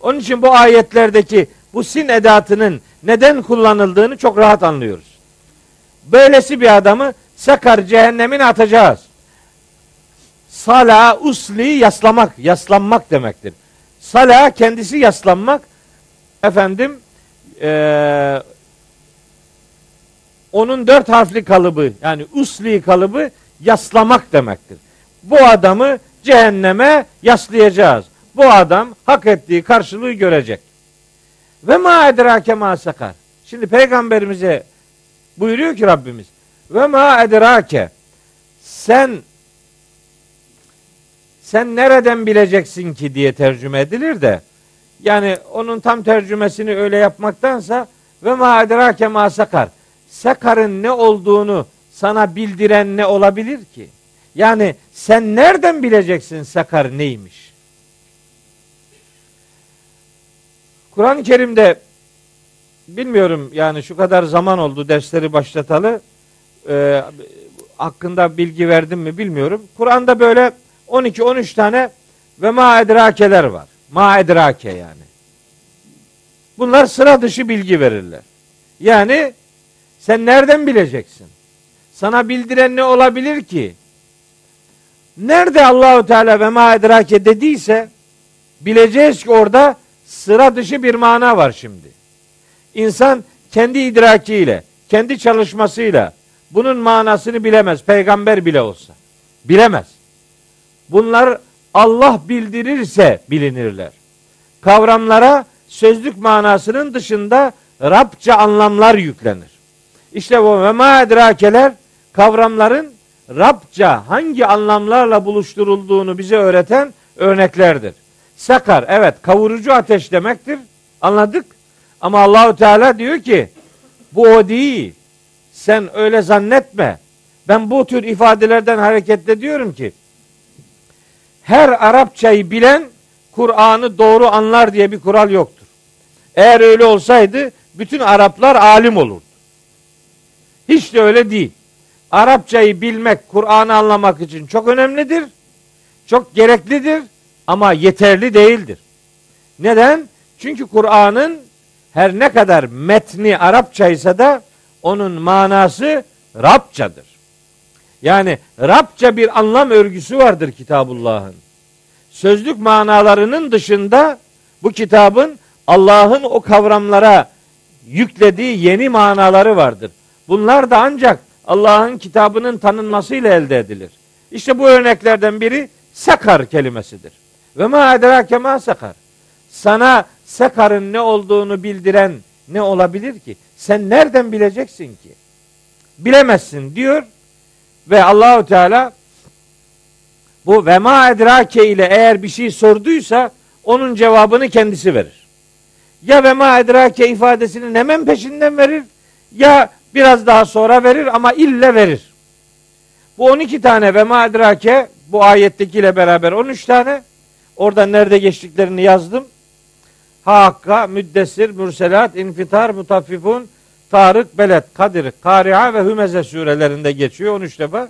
Onun için bu ayetlerdeki bu sin edatının neden kullanıldığını çok rahat anlıyoruz. Böylesi bir adamı sakar cehennemin atacağız. Sala usli yaslamak, yaslanmak demektir. Sala kendisi yaslanmak, efendim e, onun dört harfli kalıbı yani usli kalıbı yaslamak demektir. Bu adamı cehenneme yaslayacağız. Bu adam hak ettiği karşılığı görecek. Ve ma edrake ma sakar. Şimdi peygamberimize buyuruyor ki Rabbimiz ve ma edrake sen sen nereden bileceksin ki diye tercüme edilir de yani onun tam tercümesini öyle yapmaktansa ve ma edrake ma sakar. Sakar'ın ne olduğunu sana bildiren ne olabilir ki? Yani sen nereden bileceksin sakar neymiş? Kur'an-ı Kerim'de bilmiyorum yani şu kadar zaman oldu dersleri başlatalı e, hakkında bilgi verdim mi bilmiyorum. Kur'an'da böyle 12-13 tane ve ma edrakeler var. Ma edrake yani. Bunlar sıra dışı bilgi verirler. Yani sen nereden bileceksin? Sana bildiren ne olabilir ki? Nerede Allahu Teala ve ma edrake dediyse bileceğiz ki orada sıra dışı bir mana var şimdi. İnsan kendi idrakiyle, kendi çalışmasıyla bunun manasını bilemez. Peygamber bile olsa. Bilemez. Bunlar Allah bildirirse bilinirler. Kavramlara sözlük manasının dışında Rabça anlamlar yüklenir. İşte bu ve ma edrakeler kavramların Rabça hangi anlamlarla buluşturulduğunu bize öğreten örneklerdir. Sakar evet kavurucu ateş demektir. Anladık. Ama Allahu Teala diyor ki bu o değil. Sen öyle zannetme. Ben bu tür ifadelerden hareketle diyorum ki her Arapçayı bilen Kur'an'ı doğru anlar diye bir kural yoktur. Eğer öyle olsaydı bütün Araplar alim olurdu. Hiç de öyle değil. Arapçayı bilmek, Kur'an'ı anlamak için çok önemlidir. Çok gereklidir ama yeterli değildir. Neden? Çünkü Kur'an'ın her ne kadar metni Arapçaysa da onun manası Rabçadır. Yani Rabça bir anlam örgüsü vardır Kitabullah'ın. Sözlük manalarının dışında bu kitabın Allah'ın o kavramlara yüklediği yeni manaları vardır. Bunlar da ancak Allah'ın kitabının tanınmasıyla elde edilir. İşte bu örneklerden biri sakar kelimesidir. Ve ma edrake ma sakar. Sana sakarın ne olduğunu bildiren ne olabilir ki? Sen nereden bileceksin ki? Bilemezsin diyor ve Allahu Teala bu ve ma edrake ile eğer bir şey sorduysa onun cevabını kendisi verir. Ya ve ma edrake ifadesinin hemen peşinden verir ya biraz daha sonra verir ama ille verir. Bu 12 tane ve ma edrake bu ayettekiyle beraber 13 tane. Orada nerede geçtiklerini yazdım. Hakka, Müddessir, Mürselat, İnfitar, Mutaffifun, Tarık, Beled, Kadir, Kari'a ve Hümeze surelerinde geçiyor 13 defa.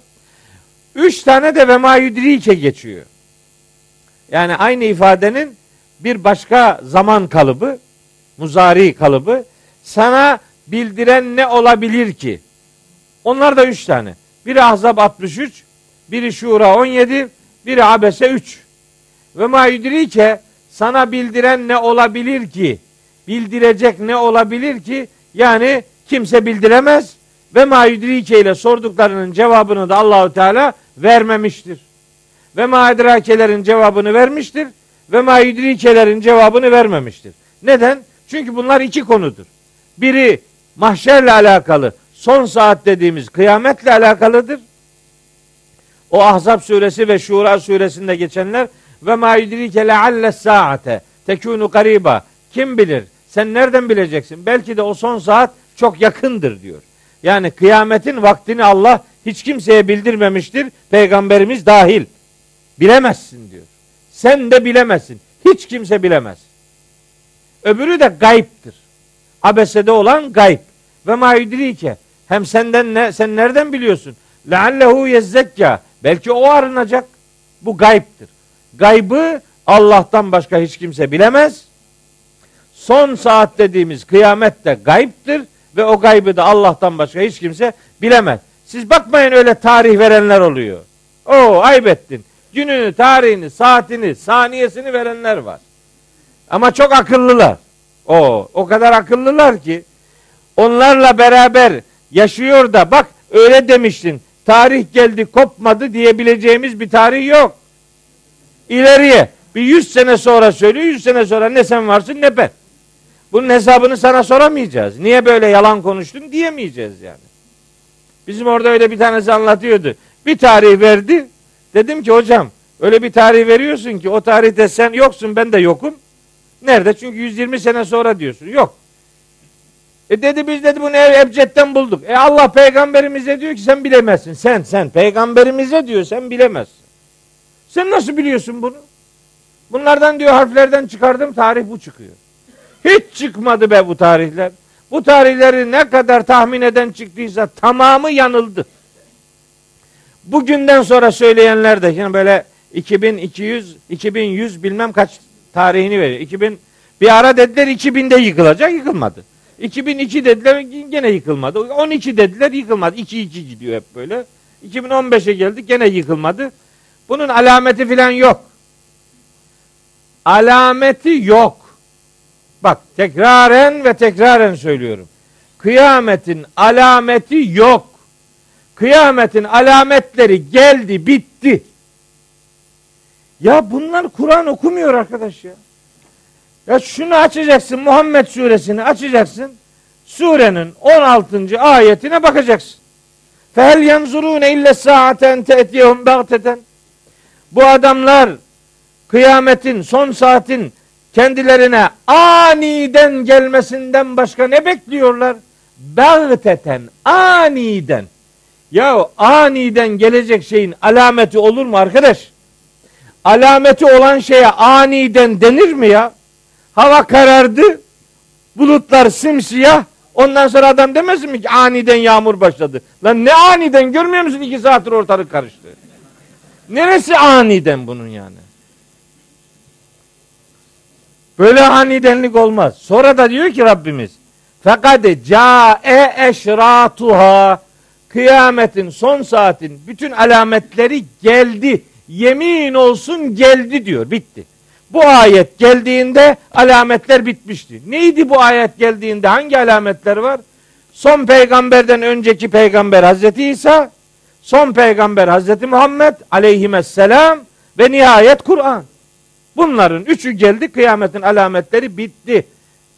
3 tane de ve ma yudrike geçiyor. Yani aynı ifadenin bir başka zaman kalıbı, muzari kalıbı sana bildiren ne olabilir ki? Onlar da üç tane. Biri Ahzab 63, biri Şura 17, biri Abese 3. Ve ma yudrike sana bildiren ne olabilir ki? Bildirecek ne olabilir ki? Yani kimse bildiremez ve ma yudrike ile sorduklarının cevabını da Allahu Teala vermemiştir. Ve ma edrakelerin cevabını vermiştir ve ma yudrikelerin cevabını vermemiştir. Neden? Çünkü bunlar iki konudur. Biri mahşerle alakalı, son saat dediğimiz kıyametle alakalıdır. O Ahzab suresi ve Şura suresinde geçenler ve ma yudrike lealle saate tekunu gariba. Kim bilir? Sen nereden bileceksin? Belki de o son saat çok yakındır diyor. Yani kıyametin vaktini Allah hiç kimseye bildirmemiştir. Peygamberimiz dahil. Bilemezsin diyor. Sen de bilemezsin. Hiç kimse bilemez. Öbürü de gayiptir. Abesede olan gayb. Ve ma yudrike. Hem senden ne, sen nereden biliyorsun? Leallehu yezzekka. Belki o arınacak. Bu gayiptir. Gaybı Allah'tan başka hiç kimse bilemez. Son saat dediğimiz kıyamet de gayiptir ve o gaybı da Allah'tan başka hiç kimse bilemez. Siz bakmayın öyle tarih verenler oluyor. O aybettin. Gününü, tarihini, saatini, saniyesini verenler var. Ama çok akıllılar. O o kadar akıllılar ki onlarla beraber yaşıyor da bak öyle demiştin. Tarih geldi kopmadı diyebileceğimiz bir tarih yok. İleriye bir yüz sene sonra söylüyor, yüz sene sonra ne sen varsın ne ben. Bunun hesabını sana soramayacağız. Niye böyle yalan konuştun diyemeyeceğiz yani. Bizim orada öyle bir tanesi anlatıyordu. Bir tarih verdi. Dedim ki hocam öyle bir tarih veriyorsun ki o tarihte sen yoksun ben de yokum. Nerede? Çünkü 120 sene sonra diyorsun. Yok. E dedi biz dedi bunu Ebced'den bulduk. E Allah peygamberimize diyor ki sen bilemezsin. Sen sen peygamberimize diyor sen bilemezsin. Sen nasıl biliyorsun bunu? Bunlardan diyor harflerden çıkardım tarih bu çıkıyor. Hiç çıkmadı be bu tarihler. Bu tarihleri ne kadar tahmin eden çıktıysa tamamı yanıldı. Bugünden sonra söyleyenler de yani böyle 2200 2100 bilmem kaç tarihini veriyor. 2000 bir ara dediler 2000'de yıkılacak yıkılmadı. 2002 dediler gene yıkılmadı. 12 dediler yıkılmadı. 2-2 gidiyor hep böyle. 2015'e geldik gene yıkılmadı. Bunun alameti filan yok. Alameti yok. Bak tekraren ve tekraren söylüyorum. Kıyametin alameti yok. Kıyametin alametleri geldi, bitti. Ya bunlar Kur'an okumuyor arkadaş ya. Ya şunu açacaksın Muhammed suresini açacaksın. Surenin 16. ayetine bakacaksın. Fehel yanzurune ille saaten te'tiyehum bagteten. Bu adamlar kıyametin son saatin kendilerine aniden gelmesinden başka ne bekliyorlar? Bagteten, aniden. Ya aniden gelecek şeyin alameti olur mu arkadaş? Alameti olan şeye aniden denir mi ya? Hava karardı, bulutlar simsiyah, ondan sonra adam demesin mi ki aniden yağmur başladı? Lan ne aniden görmüyor musun iki saattir ortalık karıştı? Neresi aniden bunun yani? Böyle anidenlik olmaz. Sonra da diyor ki Rabbimiz fakat cae eşratuha kıyametin son saatin bütün alametleri geldi. Yemin olsun geldi diyor. Bitti. Bu ayet geldiğinde alametler bitmişti. Neydi bu ayet geldiğinde? Hangi alametler var? Son peygamberden önceki peygamber Hazreti İsa, son peygamber Hazreti Muhammed aleyhisselam ve nihayet Kur'an. Bunların üçü geldi kıyametin alametleri bitti.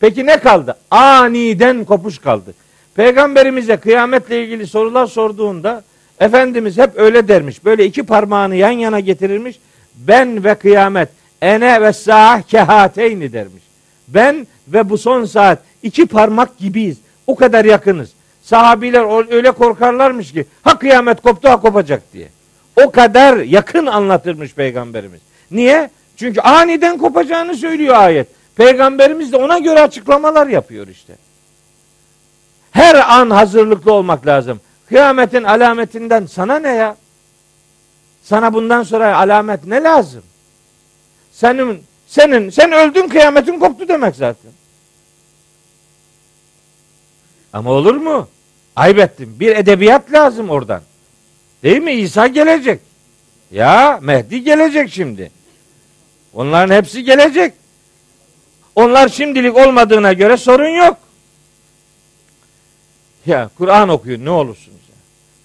Peki ne kaldı? Aniden kopuş kaldı. Peygamberimize kıyametle ilgili sorular sorduğunda Efendimiz hep öyle dermiş. Böyle iki parmağını yan yana getirirmiş. Ben ve kıyamet ene ve sa'ah kehateyni dermiş. Ben ve bu son saat iki parmak gibiyiz. O kadar yakınız. Sahabiler öyle korkarlarmış ki ha kıyamet koptu ha kopacak diye. O kadar yakın anlatırmış peygamberimiz. Niye? Çünkü aniden kopacağını söylüyor ayet. Peygamberimiz de ona göre açıklamalar yapıyor işte. Her an hazırlıklı olmak lazım. Kıyametin alametinden sana ne ya? Sana bundan sonra alamet ne lazım? Senin senin sen öldün kıyametin koptu demek zaten. Ama olur mu? Aybettim. Bir edebiyat lazım oradan. Değil mi? İsa gelecek. Ya Mehdi gelecek şimdi. Onların hepsi gelecek. Onlar şimdilik olmadığına göre sorun yok. Ya Kur'an okuyun ne olursunuz ya.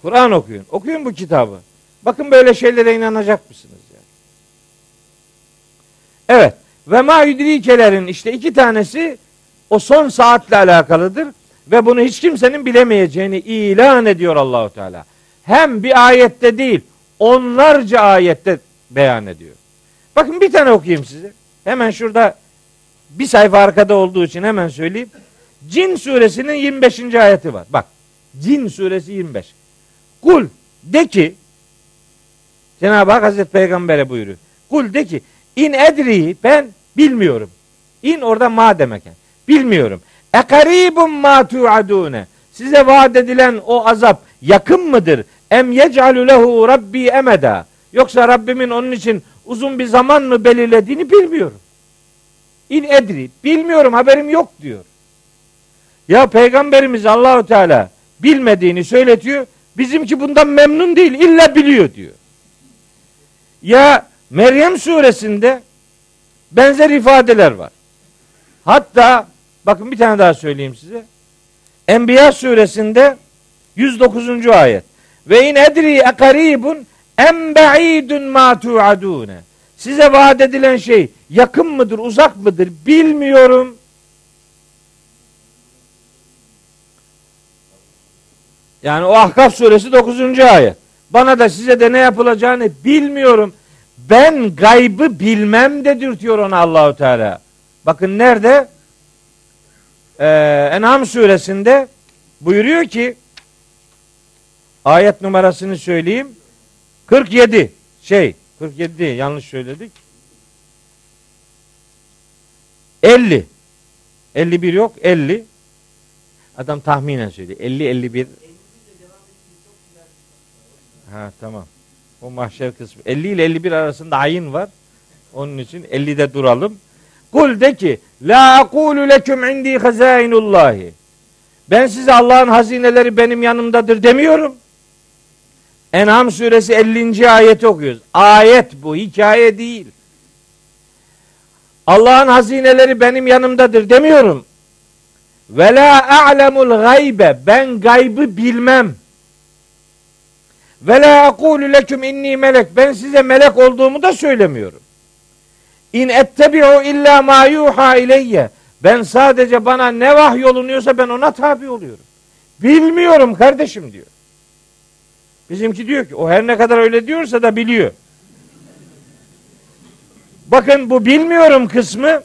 Kur'an okuyun. Okuyun bu kitabı. Bakın böyle şeylere inanacak mısınız ya? Evet. Ve ma yudrikelerin işte iki tanesi o son saatle alakalıdır ve bunu hiç kimsenin bilemeyeceğini ilan ediyor Allahu Teala. Hem bir ayette değil, onlarca ayette beyan ediyor. Bakın bir tane okuyayım size. Hemen şurada bir sayfa arkada olduğu için hemen söyleyeyim. Cin suresinin 25. ayeti var. Bak. Cin suresi 25. Kul de ki Cenab-ı Hak Hazreti Peygamber'e buyuruyor. Kul de ki in edri ben bilmiyorum. İn orada ma demek. Yani. Bilmiyorum. Ekaribun ma tuadune. Size vaat edilen o azap yakın mıdır? Em yec'alu lehu rabbi emeda. Yoksa Rabbimin onun için uzun bir zaman mı belirlediğini bilmiyorum. İn edri. Bilmiyorum haberim yok diyor. Ya peygamberimiz Allahu Teala bilmediğini söyletiyor. Bizimki bundan memnun değil. illa biliyor diyor. Ya Meryem suresinde benzer ifadeler var. Hatta Bakın bir tane daha söyleyeyim size. Enbiya suresinde 109. ayet. Ve in edri ekaribun em ba'idun ma tu'adune. Size vaat edilen şey yakın mıdır, uzak mıdır bilmiyorum. Yani o Ahkaf suresi 9. ayet. Bana da size de ne yapılacağını bilmiyorum. Ben gaybı bilmem dedirtiyor ona Allahu Teala. Bakın nerede? Ee, En'am suresinde buyuruyor ki ayet numarasını söyleyeyim. 47 şey 47 değil yanlış söyledik. 50 51 yok 50 adam tahminen söyledi 50 51 Ha tamam. O mahşer kısmı. 50 ile 51 arasında ayın var. Onun için 50'de duralım. Kul de ki La akulu leküm indi hazainullahi. Ben size Allah'ın hazineleri benim yanımdadır demiyorum. En'am suresi 50. ayeti okuyoruz. Ayet bu, hikaye değil. Allah'ın hazineleri benim yanımdadır demiyorum. Ve la a'lemul gaybe. Ben gaybı bilmem. Ve la aqulu leküm inni melek. Ben size melek olduğumu da söylemiyorum. İn ettebi'u illa ma yuha ileyye. Ben sadece bana ne vah yolunuyorsa ben ona tabi oluyorum. Bilmiyorum kardeşim diyor. Bizimki diyor ki o her ne kadar öyle diyorsa da biliyor. Bakın bu bilmiyorum kısmı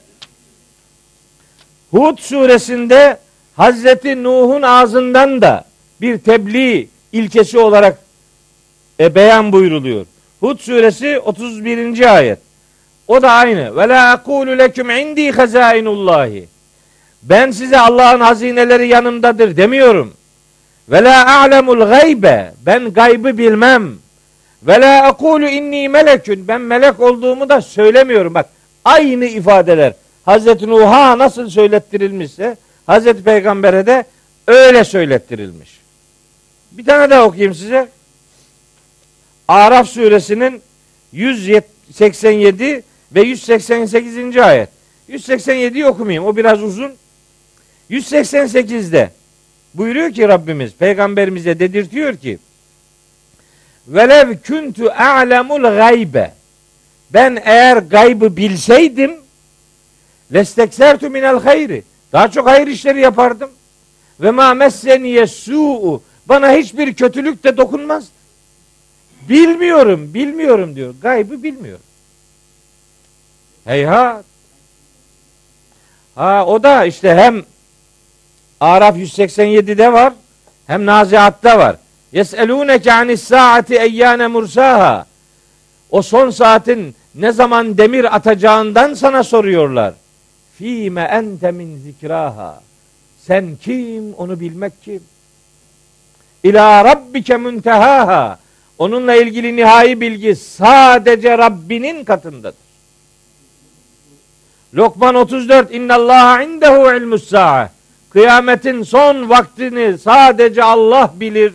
Hud suresinde Hazreti Nuh'un ağzından da bir tebliğ ilkesi olarak e, beyan buyruluyor. Hud suresi 31. ayet. O da aynı. Ve la aqulu leküm indi hazainullahi. Ben size Allah'ın hazineleri yanımdadır demiyorum. Ve la a'lemul gaybe. Ben gaybı bilmem. Ve la aqulu inni melekün. Ben melek olduğumu da söylemiyorum. Bak aynı ifadeler. Hazreti Nuh'a nasıl söylettirilmişse Hazreti Peygamber'e de öyle söylettirilmiş. Bir tane daha okuyayım size. Araf suresinin 187 ve 188. ayet. 187'yi okumayayım. O biraz uzun. 188'de buyuruyor ki Rabbimiz peygamberimize dedirtiyor ki Velev kuntu a'lemul gaybe ben eğer gaybı bilseydim lesteksertu minel hayri daha çok hayır işleri yapardım ve ma messeniye su'u bana hiçbir kötülük de dokunmaz. Bilmiyorum, bilmiyorum diyor. Gaybı bilmiyor. Heyhat. Ha o da işte hem Araf 187'de var hem Naziat'ta var. Yeselûneke anis saati eyyâne mursaha. O son saatin ne zaman demir atacağından sana soruyorlar. Fîme ente min zikraha. Sen kim onu bilmek kim? İlâ rabbike muntehaha. Onunla ilgili nihai bilgi sadece Rabbinin katındadır. Lokman 34 İnnallaha indehu ilmus sa'a. Kıyametin son vaktini sadece Allah bilir.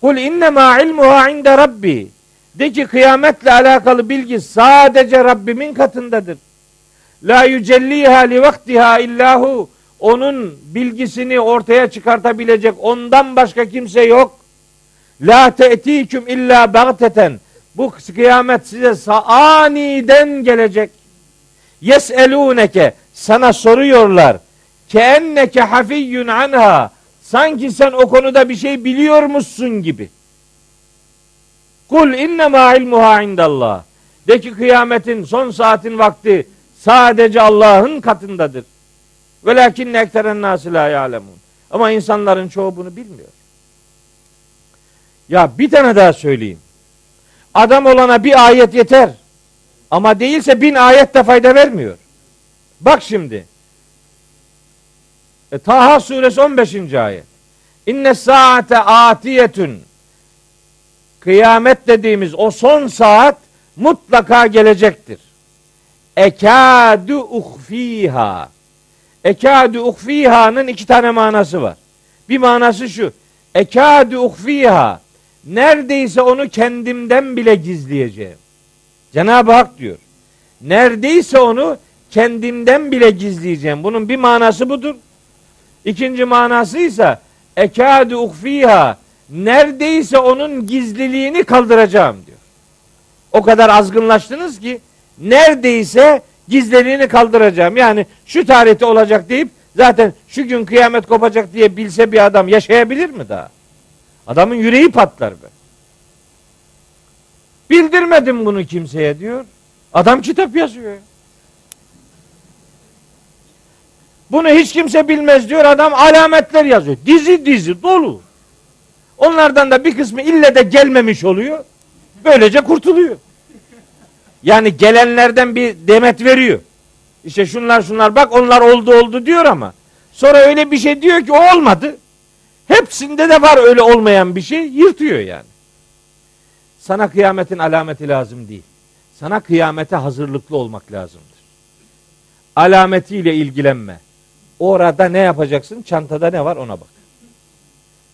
Kul innema ilmuha inde rabbi. De ki kıyametle alakalı bilgi sadece Rabbimin katındadır. La yücelliha li vaktiha illahu. Onun bilgisini ortaya çıkartabilecek ondan başka kimse yok. La te'tiküm illa bagteten. Bu kıyamet size aniden gelecek. Yeselûneke sana soruyorlar. Keenneke hafiyyun anha. Sanki sen o konuda bir şey biliyormuşsun gibi. Kul innema ilmuha indallah. De ki kıyametin son saatin vakti sadece Allah'ın katındadır. Velakinne ekteren nâsi la ya'lemun. Ama insanların çoğu bunu bilmiyor. Ya bir tane daha söyleyeyim. Adam olana bir ayet yeter. Ama değilse bin ayet de fayda vermiyor. Bak şimdi. E, Taha suresi 15. ayet. İnne saate atiyetün. Kıyamet dediğimiz o son saat mutlaka gelecektir. Ekadu uhfiha. Ekadu uhfiha'nın iki tane manası var. Bir manası şu. Ekadu uhfiha. Neredeyse onu kendimden bile gizleyeceğim. Cenab-ı Hak diyor. Neredeyse onu kendimden bile gizleyeceğim. Bunun bir manası budur. İkinci manası ise ekadu ukfiha neredeyse onun gizliliğini kaldıracağım diyor. O kadar azgınlaştınız ki neredeyse gizliliğini kaldıracağım. Yani şu tarihte olacak deyip zaten şu gün kıyamet kopacak diye bilse bir adam yaşayabilir mi daha? Adamın yüreği patlar be. Bildirmedim bunu kimseye diyor. Adam kitap yazıyor. Bunu hiç kimse bilmez diyor. Adam alametler yazıyor. Dizi dizi dolu. Onlardan da bir kısmı ille de gelmemiş oluyor. Böylece kurtuluyor. Yani gelenlerden bir demet veriyor. İşte şunlar şunlar bak onlar oldu oldu diyor ama sonra öyle bir şey diyor ki o olmadı. Hepsinde de var öyle olmayan bir şey yırtıyor yani. Sana kıyametin alameti lazım değil. Sana kıyamete hazırlıklı olmak lazımdır. Alametiyle ilgilenme. Orada ne yapacaksın? Çantada ne var ona bak.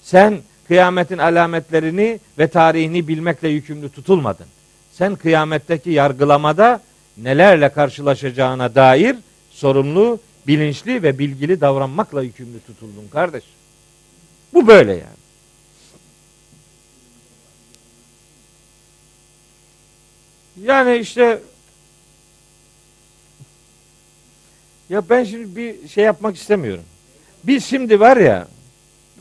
Sen kıyametin alametlerini ve tarihini bilmekle yükümlü tutulmadın. Sen kıyametteki yargılamada nelerle karşılaşacağına dair sorumlu, bilinçli ve bilgili davranmakla yükümlü tutuldun kardeş. Bu böyle yani. Yani işte ya ben şimdi bir şey yapmak istemiyorum. Biz şimdi var ya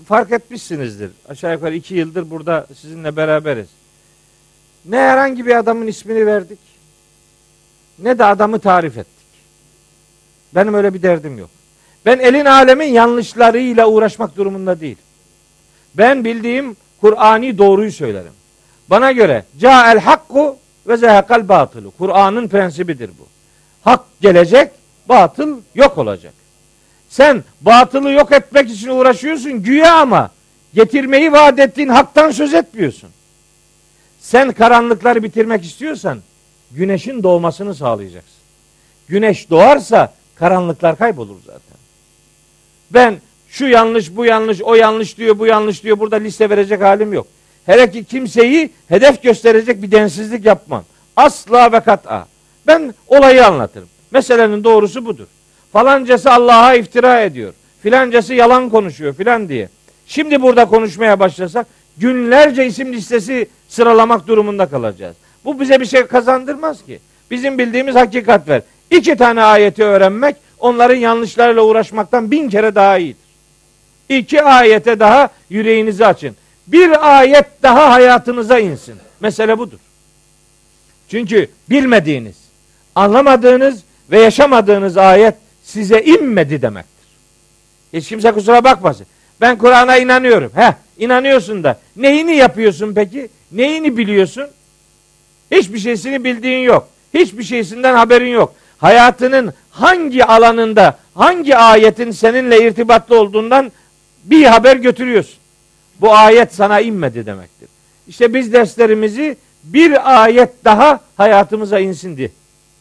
fark etmişsinizdir. Aşağı yukarı iki yıldır burada sizinle beraberiz. Ne herhangi bir adamın ismini verdik. Ne de adamı tarif ettik. Benim öyle bir derdim yok. Ben elin alemin yanlışlarıyla uğraşmak durumunda değil. Ben bildiğim Kur'ani doğruyu söylerim. Bana göre el hakku ve zehekal batılı. Kur'an'ın prensibidir bu. Hak gelecek, batıl yok olacak. Sen batılı yok etmek için uğraşıyorsun güya ama getirmeyi vaat ettiğin haktan söz etmiyorsun. Sen karanlıkları bitirmek istiyorsan güneşin doğmasını sağlayacaksın. Güneş doğarsa karanlıklar kaybolur zaten. Ben şu yanlış, bu yanlış, o yanlış diyor, bu yanlış diyor. Burada liste verecek halim yok. Hele ki kimseyi hedef gösterecek bir densizlik yapmam. Asla ve kat'a. Ben olayı anlatırım. Meselenin doğrusu budur. Falancası Allah'a iftira ediyor. Filancası yalan konuşuyor filan diye. Şimdi burada konuşmaya başlasak günlerce isim listesi sıralamak durumunda kalacağız. Bu bize bir şey kazandırmaz ki. Bizim bildiğimiz hakikat ver. İki tane ayeti öğrenmek onların yanlışlarıyla uğraşmaktan bin kere daha iyidir. İki ayete daha yüreğinizi açın. Bir ayet daha hayatınıza insin. Mesele budur. Çünkü bilmediğiniz, anlamadığınız ve yaşamadığınız ayet size inmedi demektir. Hiç kimse kusura bakmasın. Ben Kur'an'a inanıyorum. He, inanıyorsun da neyini yapıyorsun peki? Neyini biliyorsun? Hiçbir şeysini bildiğin yok. Hiçbir şeysinden haberin yok. Hayatının hangi alanında, hangi ayetin seninle irtibatlı olduğundan bir haber götürüyorsun. Bu ayet sana inmedi demektir. İşte biz derslerimizi bir ayet daha hayatımıza insin diye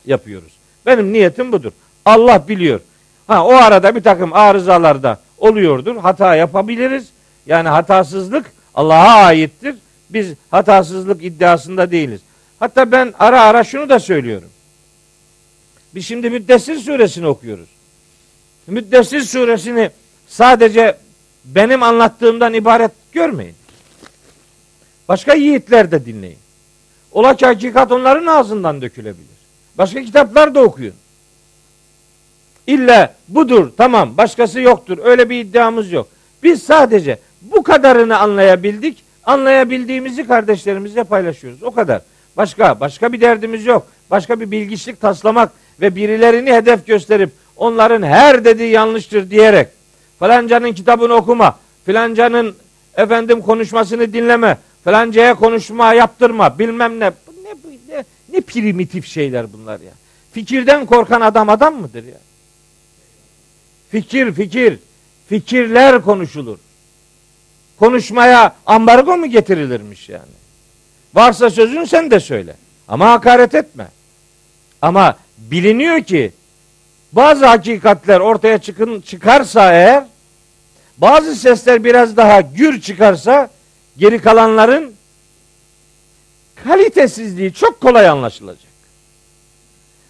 yapıyoruz. Benim niyetim budur. Allah biliyor. Ha o arada bir takım arızalarda oluyordur. Hata yapabiliriz. Yani hatasızlık Allah'a aittir. Biz hatasızlık iddiasında değiliz. Hatta ben ara ara şunu da söylüyorum. Biz şimdi Müddessir suresini okuyoruz. Müddessir suresini sadece benim anlattığımdan ibaret görmeyin. Başka yiğitler de dinleyin. Ola ki hakikat onların ağzından dökülebilir. Başka kitaplar da okuyun. İlla budur tamam başkası yoktur öyle bir iddiamız yok. Biz sadece bu kadarını anlayabildik. Anlayabildiğimizi kardeşlerimizle paylaşıyoruz. O kadar. Başka başka bir derdimiz yok. Başka bir bilgiçlik taslamak ve birilerini hedef gösterip onların her dediği yanlıştır diyerek falancanın kitabını okuma, filancanın efendim konuşmasını dinleme, falancaya konuşma yaptırma, bilmem ne. Ne, primitif şeyler bunlar ya. Fikirden korkan adam adam mıdır ya? Fikir, fikir. Fikirler konuşulur. Konuşmaya ambargo mu getirilirmiş yani? Varsa sözün sen de söyle. Ama hakaret etme. Ama biliniyor ki bazı hakikatler ortaya çıkın, çıkarsa eğer bazı sesler biraz daha gür çıkarsa geri kalanların kalitesizliği çok kolay anlaşılacak.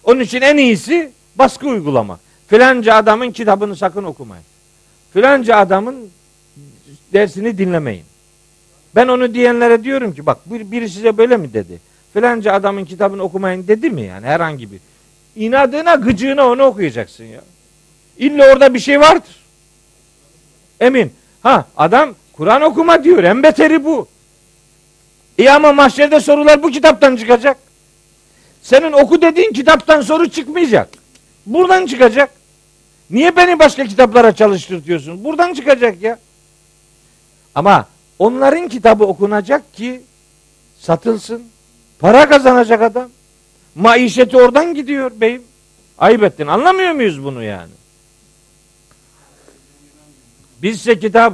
Onun için en iyisi Baskı uygulamak. Filanca adamın kitabını sakın okumayın. Filanca adamın dersini dinlemeyin. Ben onu diyenlere diyorum ki bak biri size böyle mi dedi? Filanca adamın kitabını okumayın dedi mi yani herhangi bir. İnadına gıcığına onu okuyacaksın ya. İlla orada bir şey vardır. Emin. Ha adam Kur'an okuma diyor. En beteri bu. İyi ama mahşerde sorular bu kitaptan çıkacak. Senin oku dediğin kitaptan soru çıkmayacak. Buradan çıkacak. Niye beni başka kitaplara çalıştırtıyorsun? Buradan çıkacak ya. Ama onların kitabı okunacak ki satılsın. Para kazanacak adam. Maişeti oradan gidiyor beyim. Ayıp ettin. Anlamıyor muyuz bunu yani? Bizse kitap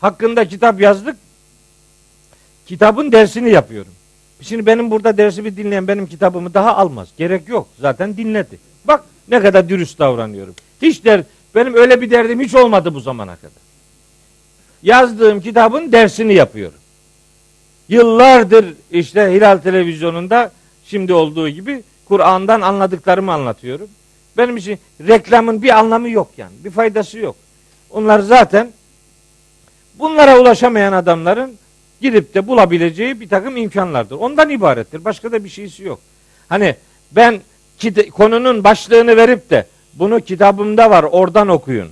hakkında kitap yazdık. Kitabın dersini yapıyorum. Şimdi benim burada dersimi dinleyen benim kitabımı daha almaz. Gerek yok. Zaten dinledi. Bak ne kadar dürüst davranıyorum. Hiç der benim öyle bir derdim hiç olmadı bu zamana kadar. Yazdığım kitabın dersini yapıyorum. Yıllardır işte Hilal televizyonunda şimdi olduğu gibi Kur'an'dan anladıklarımı anlatıyorum. Benim için reklamın bir anlamı yok yani. Bir faydası yok. Onlar zaten bunlara ulaşamayan adamların gidip de bulabileceği bir takım imkanlardır. Ondan ibarettir. Başka da bir şeysi yok. Hani ben konunun başlığını verip de bunu kitabımda var oradan okuyun.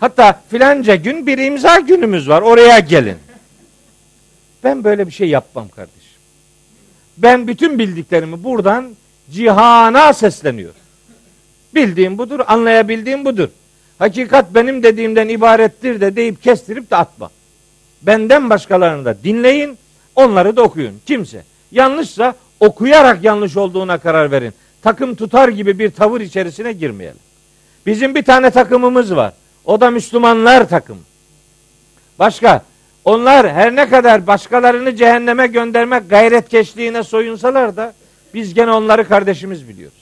Hatta filanca gün bir imza günümüz var oraya gelin. Ben böyle bir şey yapmam kardeşim. Ben bütün bildiklerimi buradan cihana sesleniyorum. Bildiğim budur, anlayabildiğim budur. Hakikat benim dediğimden ibarettir de deyip kestirip de atma. Benden başkalarını da dinleyin, onları da okuyun. Kimse yanlışsa okuyarak yanlış olduğuna karar verin. Takım tutar gibi bir tavır içerisine girmeyelim. Bizim bir tane takımımız var. O da Müslümanlar takım. Başka onlar her ne kadar başkalarını cehenneme göndermek gayretkeşliğine soyunsalar da biz gene onları kardeşimiz biliyoruz.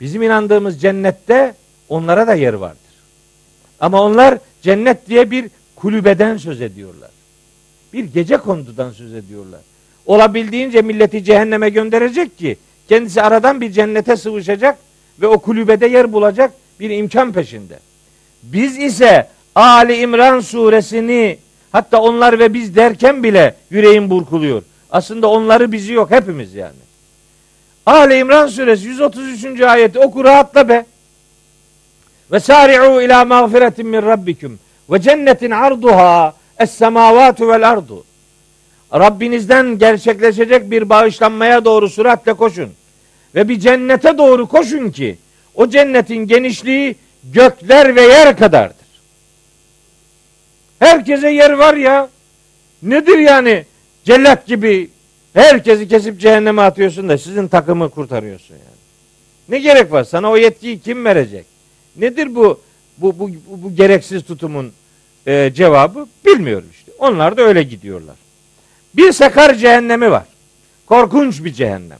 Bizim inandığımız cennette onlara da yer vardır. Ama onlar cennet diye bir kulübeden söz ediyorlar. Bir gece kondudan söz ediyorlar. Olabildiğince milleti cehenneme gönderecek ki kendisi aradan bir cennete sıvışacak ve o kulübede yer bulacak bir imkan peşinde. Biz ise Ali İmran suresini hatta onlar ve biz derken bile yüreğim burkuluyor. Aslında onları bizi yok hepimiz yani. Ali İmran suresi 133. ayeti oku rahatla be. Ve sari'u ila mağfiretin min rabbikum ve cennetin arduha es semavatu vel ardu. Rabbinizden gerçekleşecek bir bağışlanmaya doğru süratle koşun. Ve bir cennete doğru koşun ki o cennetin genişliği gökler ve yer kadardır. Herkese yer var ya. Nedir yani? Cellat gibi herkesi kesip cehenneme atıyorsun da sizin takımı kurtarıyorsun yani. Ne gerek var? Sana o yetkiyi kim verecek? Nedir bu bu bu, bu, bu gereksiz tutumun e, cevabı? Bilmiyorum işte. Onlar da öyle gidiyorlar. Bir sakar cehennemi var. Korkunç bir cehennem.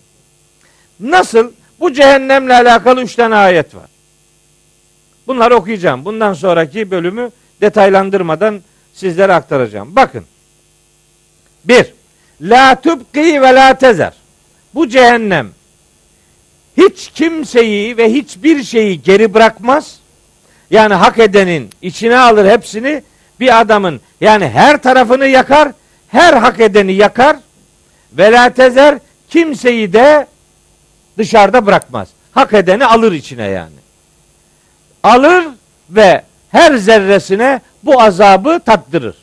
Nasıl? Bu cehennemle alakalı üç tane ayet var. Bunları okuyacağım. Bundan sonraki bölümü detaylandırmadan sizlere aktaracağım. Bakın. Bir. La tubqi ve la tezer. Bu cehennem hiç kimseyi ve hiçbir şeyi geri bırakmaz. Yani hak edenin içine alır hepsini. Bir adamın yani her tarafını yakar, her hak edeni yakar. Ve la tezer kimseyi de dışarıda bırakmaz. Hak edeni alır içine yani. Alır ve her zerresine bu azabı tattırır.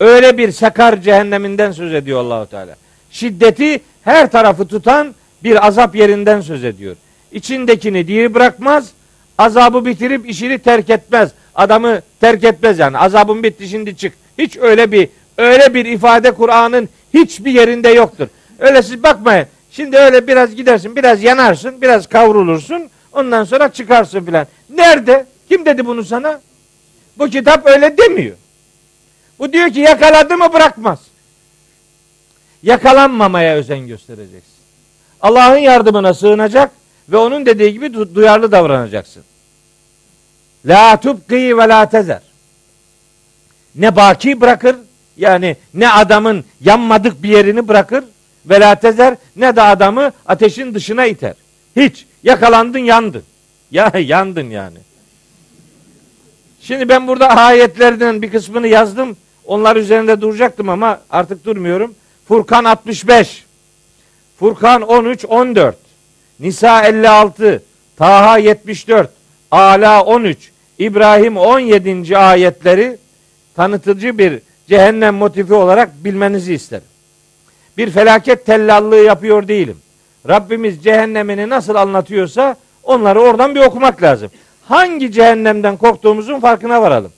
Öyle bir sakar cehenneminden söz ediyor Allahu Teala. Şiddeti her tarafı tutan bir azap yerinden söz ediyor. İçindekini diri bırakmaz, azabı bitirip işini terk etmez. Adamı terk etmez yani. Azabın bitti şimdi çık. Hiç öyle bir öyle bir ifade Kur'an'ın hiçbir yerinde yoktur. Öyle siz bakmayın. Şimdi öyle biraz gidersin, biraz yanarsın, biraz kavrulursun. Ondan sonra çıkarsın filan. Nerede? Kim dedi bunu sana? Bu kitap öyle demiyor. Bu diyor ki yakaladı mı bırakmaz. Yakalanmamaya özen göstereceksin. Allah'ın yardımına sığınacak ve onun dediği gibi duyarlı davranacaksın. La tubqi ve la tezer. Ne baki bırakır yani ne adamın yanmadık bir yerini bırakır ve la tezer ne de adamı ateşin dışına iter. Hiç. Yakalandın yandın. (laughs) Ya yandın yani. Şimdi ben burada ayetlerden bir kısmını yazdım. Onlar üzerinde duracaktım ama artık durmuyorum. Furkan 65. Furkan 13 14. Nisa 56. Taha 74. Ala 13. İbrahim 17. ayetleri tanıtıcı bir cehennem motifi olarak bilmenizi isterim. Bir felaket tellallığı yapıyor değilim. Rabbimiz cehennemini nasıl anlatıyorsa onları oradan bir okumak lazım. Hangi cehennemden korktuğumuzun farkına varalım.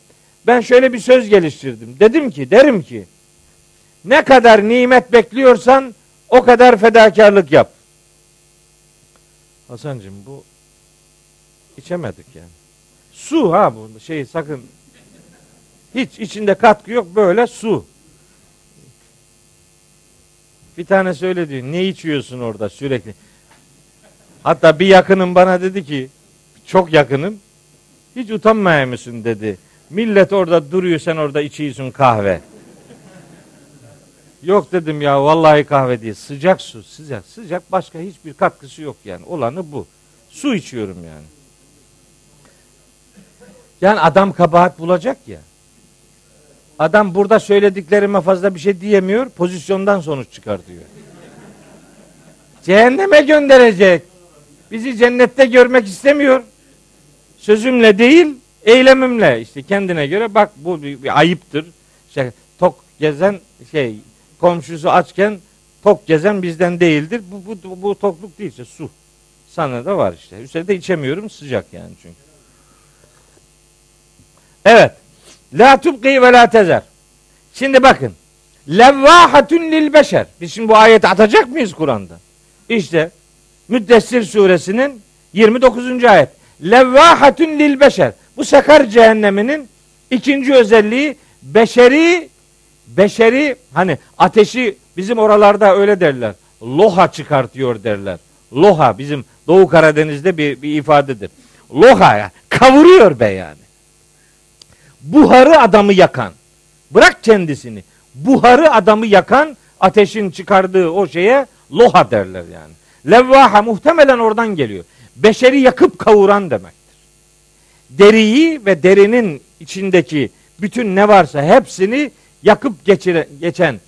Ben şöyle bir söz geliştirdim. Dedim ki, derim ki ne kadar nimet bekliyorsan o kadar fedakarlık yap. Hasancığım bu içemedik yani. Su ha bu şey sakın hiç içinde katkı yok böyle su. Bir tane söyledi ne içiyorsun orada sürekli. Hatta bir yakınım bana dedi ki çok yakınım hiç utanmaya mısın dedi. Millet orada duruyor sen orada içiyorsun kahve. Yok dedim ya vallahi kahve değil. Sıcak su sıcak sıcak başka hiçbir katkısı yok yani. Olanı bu. Su içiyorum yani. Yani adam kabahat bulacak ya. Adam burada söylediklerime fazla bir şey diyemiyor. Pozisyondan sonuç çıkartıyor. Cehenneme gönderecek. Bizi cennette görmek istemiyor. Sözümle değil, eylemimle. İşte kendine göre bak bu bir, bir ayıptır. İşte tok gezen şey komşusu açken tok gezen bizden değildir. Bu, bu, bu tokluk değilse su. Sana da var işte. Üstelik de içemiyorum sıcak yani çünkü. Evet. La tubqi ve la tezer. Şimdi bakın. Levvahatun lil beşer. Biz şimdi bu ayeti atacak mıyız Kur'an'da? İşte Müddessir suresinin 29. ayet. Levvahatun lil beşer. Bu sakar cehenneminin ikinci özelliği beşeri beşeri hani ateşi bizim oralarda öyle derler. Loha çıkartıyor derler. Loha bizim Doğu Karadeniz'de bir, bir ifadedir. Loha ya kavuruyor be yani. Buharı adamı yakan. Bırak kendisini. Buharı adamı yakan ateşin çıkardığı o şeye loha derler yani. Levvaha muhtemelen oradan geliyor. Beşeri yakıp kavuran demektir. Deriyi ve derinin içindeki bütün ne varsa hepsini yakıp geçire, geçen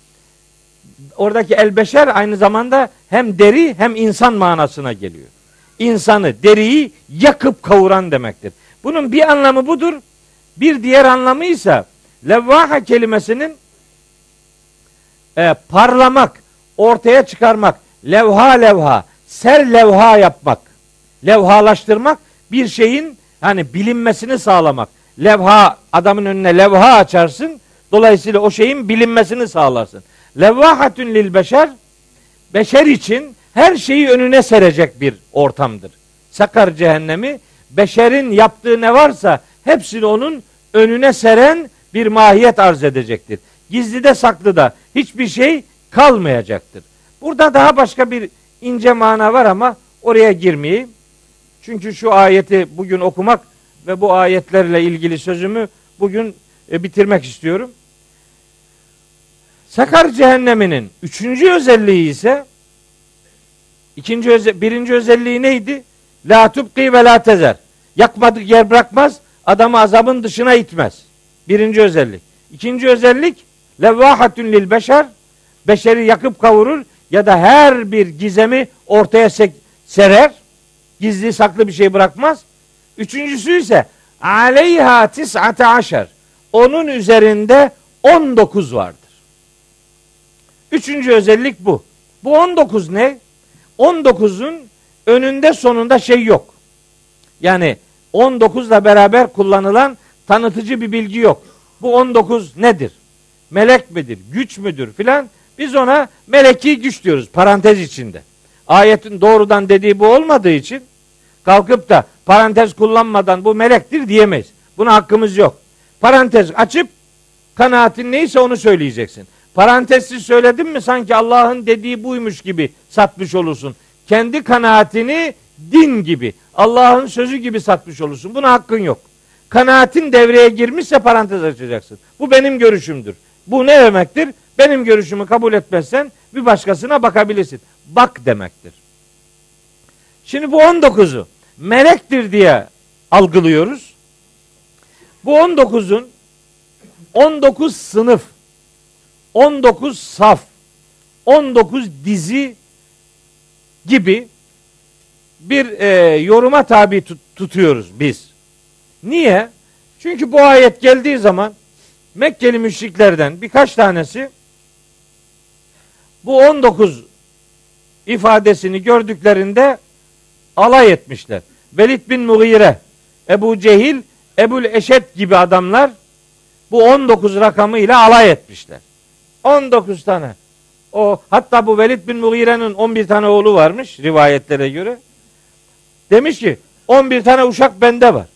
oradaki el beşer aynı zamanda hem deri hem insan manasına geliyor. İnsanı, deriyi yakıp kavuran demektir. Bunun bir anlamı budur. Bir diğer anlamı ise levvaha kelimesinin e, parlamak, ortaya çıkarmak, levha levha, ser levha yapmak, levhalaştırmak bir şeyin hani bilinmesini sağlamak. Levha adamın önüne levha açarsın. Dolayısıyla o şeyin bilinmesini sağlarsın. Levvahatün lil beşer beşer için her şeyi önüne serecek bir ortamdır. Sakar cehennemi beşerin yaptığı ne varsa hepsini onun önüne seren bir mahiyet arz edecektir. Gizli de saklı da hiçbir şey kalmayacaktır. Burada daha başka bir ince mana var ama oraya girmeyeyim. Çünkü şu ayeti bugün okumak ve bu ayetlerle ilgili sözümü bugün e, bitirmek istiyorum. Sakar cehenneminin üçüncü özelliği ise ikinci öze, birinci özelliği neydi? La tubqi ve la tezer. Yakmadık yer bırakmaz, adamı azabın dışına itmez. Birinci özellik. İkinci özellik levvahatun lil beşer. Beşeri yakıp kavurur ya da her bir gizemi ortaya serer. Gizli saklı bir şey bırakmaz. Üçüncüsü ise aleyha tis'ate aşer. Onun üzerinde 19 vardır. Üçüncü özellik bu. Bu 19 ne? 19'un önünde sonunda şey yok. Yani 19 ile beraber kullanılan tanıtıcı bir bilgi yok. Bu 19 nedir? Melek midir? Güç müdür filan? Biz ona meleki güç diyoruz parantez içinde. Ayetin doğrudan dediği bu olmadığı için kalkıp da parantez kullanmadan bu melektir diyemeyiz. Buna hakkımız yok. Parantez açıp kanaatin neyse onu söyleyeceksin. Parantezsiz söyledin mi sanki Allah'ın dediği buymuş gibi satmış olursun. Kendi kanaatini din gibi, Allah'ın sözü gibi satmış olursun. Buna hakkın yok. Kanaatin devreye girmişse parantez açacaksın. Bu benim görüşümdür. Bu ne demektir? Benim görüşümü kabul etmezsen bir başkasına bakabilirsin. Bak demektir. Şimdi bu 19'u melektir diye algılıyoruz. Bu 19'un 19 sınıf, 19 saf, 19 dizi gibi bir e, yoruma tabi tut, tutuyoruz biz. Niye? Çünkü bu ayet geldiği zaman Mekkeli müşriklerden birkaç tanesi bu 19 ifadesini gördüklerinde alay etmişler. Velid bin Mughire, Ebu Cehil, Ebul Eşet gibi adamlar bu 19 rakamı ile alay etmişler. 19 tane. O hatta bu Velid bin Mughire'nin 11 tane oğlu varmış rivayetlere göre. Demiş ki 11 tane uşak bende var.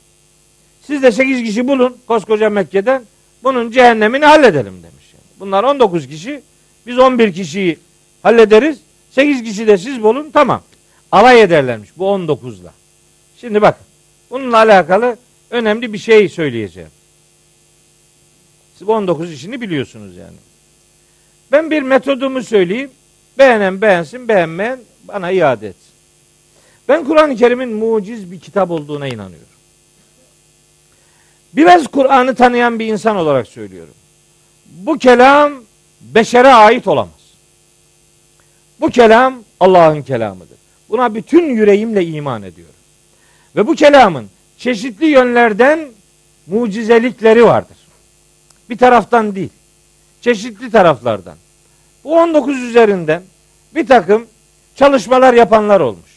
Siz de 8 kişi bulun koskoca Mekke'den. Bunun cehennemini halledelim demiş. Yani. Bunlar 19 kişi. Biz 11 kişiyi hallederiz. 8 kişi de siz bulun tamam. Alay ederlermiş bu 19'la. Şimdi bak bununla alakalı önemli bir şey söyleyeceğim. Siz bu 19 işini biliyorsunuz yani. Ben bir metodumu söyleyeyim. Beğenen beğensin, beğenmeyen bana iade etsin. Ben Kur'an-ı Kerim'in muciz bir kitap olduğuna inanıyorum. Biraz Kur'an'ı tanıyan bir insan olarak söylüyorum. Bu kelam beşere ait olamaz. Bu kelam Allah'ın kelamıdır. Buna bütün yüreğimle iman ediyorum. Ve bu kelamın çeşitli yönlerden mucizelikleri vardır. Bir taraftan değil. Çeşitli taraflardan. Bu 19 üzerinden bir takım çalışmalar yapanlar olmuş.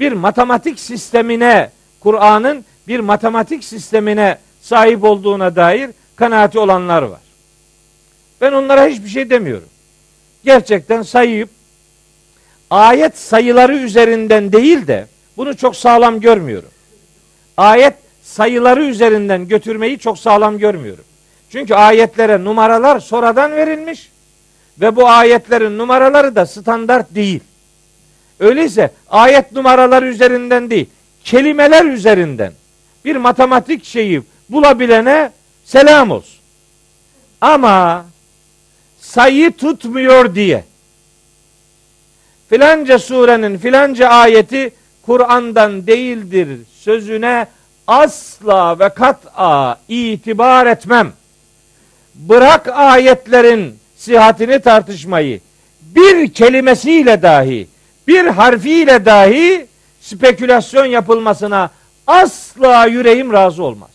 Bir matematik sistemine, Kur'an'ın bir matematik sistemine sahip olduğuna dair kanaati olanlar var. Ben onlara hiçbir şey demiyorum. Gerçekten sayıp ayet sayıları üzerinden değil de bunu çok sağlam görmüyorum. Ayet sayıları üzerinden götürmeyi çok sağlam görmüyorum. Çünkü ayetlere numaralar sonradan verilmiş ve bu ayetlerin numaraları da standart değil. Öyleyse ayet numaraları üzerinden değil, kelimeler üzerinden bir matematik şeyi bulabilene selam olsun. Ama sayı tutmuyor diye filanca surenin filanca ayeti Kur'an'dan değildir sözüne asla ve kat'a itibar etmem. Bırak ayetlerin sihatini tartışmayı bir kelimesiyle dahi bir harfiyle dahi spekülasyon yapılmasına asla yüreğim razı olmaz.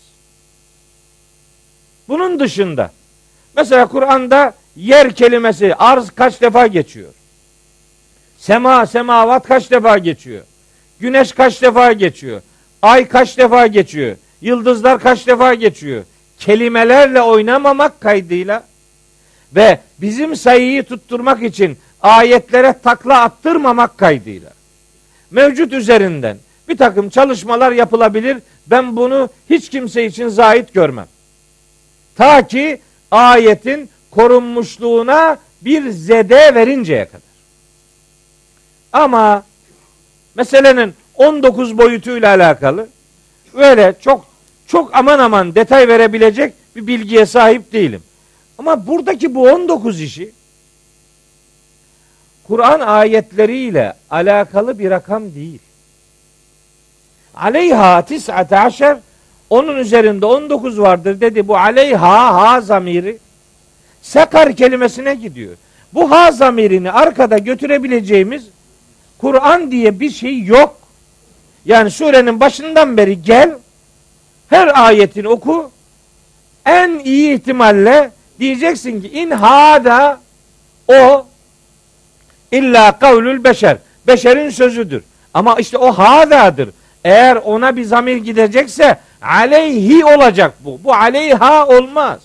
Bunun dışında mesela Kur'an'da yer kelimesi arz kaç defa geçiyor? Sema, semavat kaç defa geçiyor? Güneş kaç defa geçiyor? Ay kaç defa geçiyor? Yıldızlar kaç defa geçiyor? Kelimelerle oynamamak kaydıyla ve bizim sayıyı tutturmak için ayetlere takla attırmamak kaydıyla mevcut üzerinden bir takım çalışmalar yapılabilir. Ben bunu hiç kimse için zahit görmem. Ta ki ayetin korunmuşluğuna bir zede verinceye kadar. Ama meselenin 19 boyutuyla alakalı böyle çok çok aman aman detay verebilecek bir bilgiye sahip değilim. Ama buradaki bu 19 işi Kur'an ayetleriyle alakalı bir rakam değil. Aleyha tis'ate onun üzerinde 19 vardır dedi. Bu aleyha ha zamiri sekar kelimesine gidiyor. Bu ha zamirini arkada götürebileceğimiz Kur'an diye bir şey yok. Yani surenin başından beri gel her ayetini oku en iyi ihtimalle diyeceksin ki in hada o illa kavlül beşer. Beşerin sözüdür. Ama işte o hadadır. Eğer ona bir zamir gidecekse aleyhi olacak bu. Bu aleyha olmaz.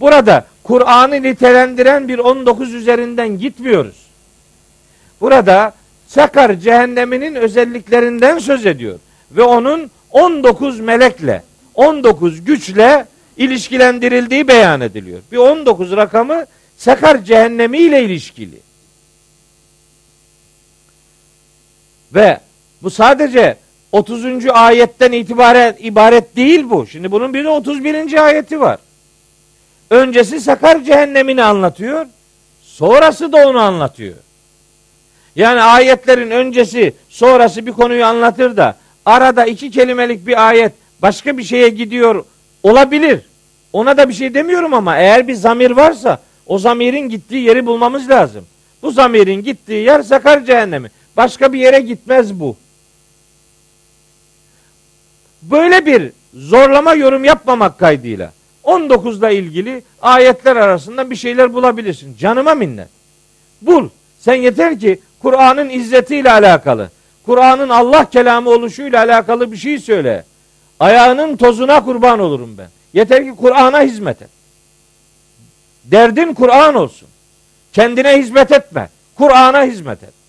Burada Kur'an'ı nitelendiren bir 19 üzerinden gitmiyoruz. Burada Sakar cehenneminin özelliklerinden söz ediyor. Ve onun 19 melekle, 19 güçle ilişkilendirildiği beyan ediliyor. Bir 19 rakamı Sakar cehennemi ile ilişkili. Ve bu sadece 30. ayetten itibaren ibaret değil bu. Şimdi bunun bir de 31. ayeti var. Öncesi Sakar cehennemini anlatıyor. Sonrası da onu anlatıyor. Yani ayetlerin öncesi sonrası bir konuyu anlatır da arada iki kelimelik bir ayet başka bir şeye gidiyor olabilir. Ona da bir şey demiyorum ama eğer bir zamir varsa o zamirin gittiği yeri bulmamız lazım. Bu zamirin gittiği yer sakar cehennemi. Başka bir yere gitmez bu. Böyle bir zorlama yorum yapmamak kaydıyla 19'la ilgili ayetler arasında bir şeyler bulabilirsin. Canıma minnet. Bul. Sen yeter ki Kur'an'ın izzetiyle alakalı, Kur'an'ın Allah kelamı oluşuyla alakalı bir şey söyle. Ayağının tozuna kurban olurum ben. Yeter ki Kur'an'a hizmet et. Derdin Kur'an olsun. Kendine hizmet etme. Kur'an'a hizmet et.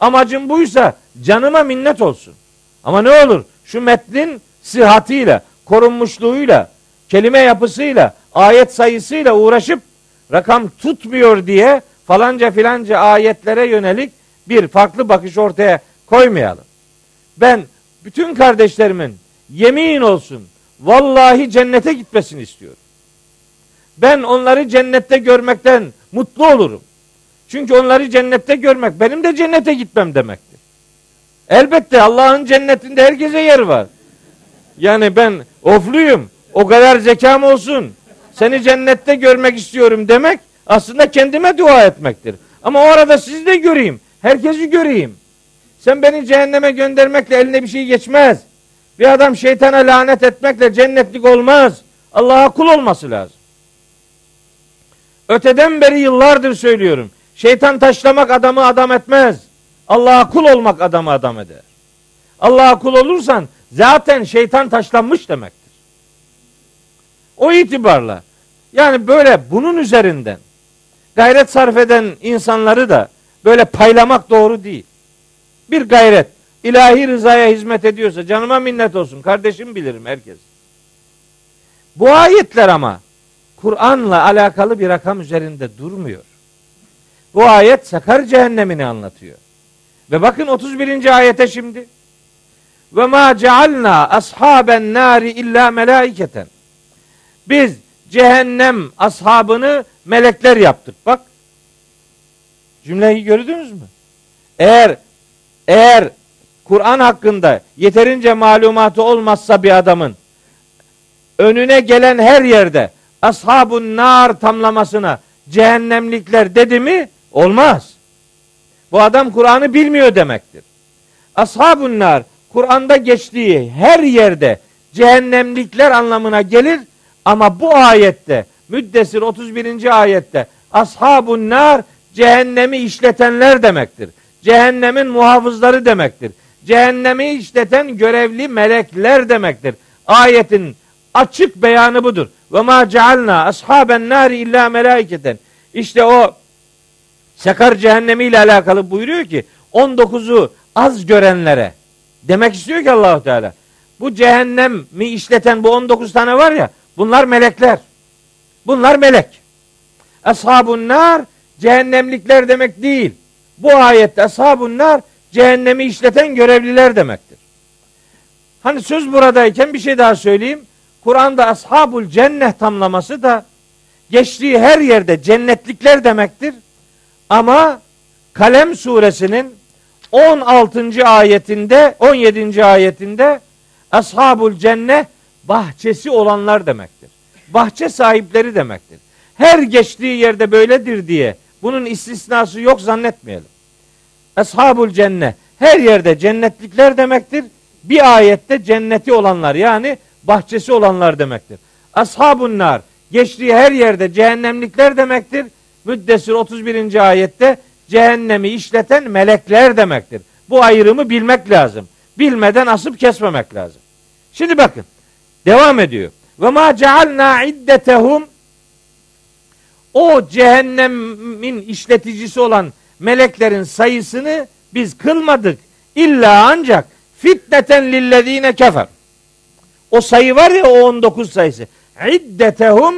Amacın buysa canıma minnet olsun. Ama ne olur şu metnin sıhhatiyle, korunmuşluğuyla, kelime yapısıyla, ayet sayısıyla uğraşıp rakam tutmuyor diye falanca filanca ayetlere yönelik bir farklı bakış ortaya koymayalım. Ben bütün kardeşlerimin yemin olsun vallahi cennete gitmesini istiyorum. Ben onları cennette görmekten mutlu olurum. Çünkü onları cennette görmek benim de cennete gitmem demektir. Elbette Allah'ın cennetinde herkese yer var. Yani ben ofluyum. O kadar zekam olsun. Seni cennette görmek istiyorum demek aslında kendime dua etmektir. Ama o arada sizi de göreyim. Herkesi göreyim. Sen beni cehenneme göndermekle eline bir şey geçmez. Bir adam şeytana lanet etmekle cennetlik olmaz. Allah'a kul olması lazım. Öteden beri yıllardır söylüyorum. Şeytan taşlamak adamı adam etmez. Allah'a kul olmak adamı adam eder. Allah'a kul olursan zaten şeytan taşlanmış demektir. O itibarla yani böyle bunun üzerinden gayret sarf eden insanları da böyle paylamak doğru değil. Bir gayret ilahi rızaya hizmet ediyorsa canıma minnet olsun. Kardeşim bilirim herkes. Bu ayetler ama Kur'an'la alakalı bir rakam üzerinde durmuyor. Bu ayet sakar cehennemini anlatıyor. Ve bakın 31. ayete şimdi. Ve ma cealna ashaben nari illa melaiketen. Biz cehennem ashabını melekler yaptık. Bak. Cümleyi gördünüz mü? Eğer eğer Kur'an hakkında yeterince malumatı olmazsa bir adamın önüne gelen her yerde ashabun nar tamlamasına cehennemlikler dedi mi olmaz. Bu adam Kur'an'ı bilmiyor demektir. Ashabun nar Kur'an'da geçtiği her yerde cehennemlikler anlamına gelir ama bu ayette Müddessir 31. ayette ashabun nar cehennemi işletenler demektir. Cehennemin muhafızları demektir. Cehennemi işleten görevli melekler demektir. Ayetin açık beyanı budur. Ve ma cealna ashaben nari illa melaiketen. İşte o Sakar cehennemi ile alakalı buyuruyor ki 19'u az görenlere demek istiyor ki Allahu Teala. Bu cehennemi işleten bu 19 tane var ya bunlar melekler. Bunlar melek. Ashabun nar cehennemlikler demek değil. Bu ayette ashabun nar cehennemi işleten görevliler demektir. Hani söz buradayken bir şey daha söyleyeyim. Kur'an'da ashabul cennet tamlaması da geçtiği her yerde cennetlikler demektir. Ama Kalem suresinin 16. ayetinde 17. ayetinde ashabul cennet bahçesi olanlar demektir. Bahçe sahipleri demektir. Her geçtiği yerde böyledir diye bunun istisnası yok zannetmeyelim. Ashabul cennet her yerde cennetlikler demektir. Bir ayette cenneti olanlar yani bahçesi olanlar demektir. Ashabun nar geçtiği her yerde cehennemlikler demektir. Müddessir 31. ayette cehennemi işleten melekler demektir. Bu ayrımı bilmek lazım. Bilmeden asıp kesmemek lazım. Şimdi bakın. Devam ediyor. Ve ma cealna iddetehum o cehennemin işleticisi olan meleklerin sayısını biz kılmadık. İlla ancak fitneten lillezine kefer. O sayı var ya o 19 sayısı. İddetehum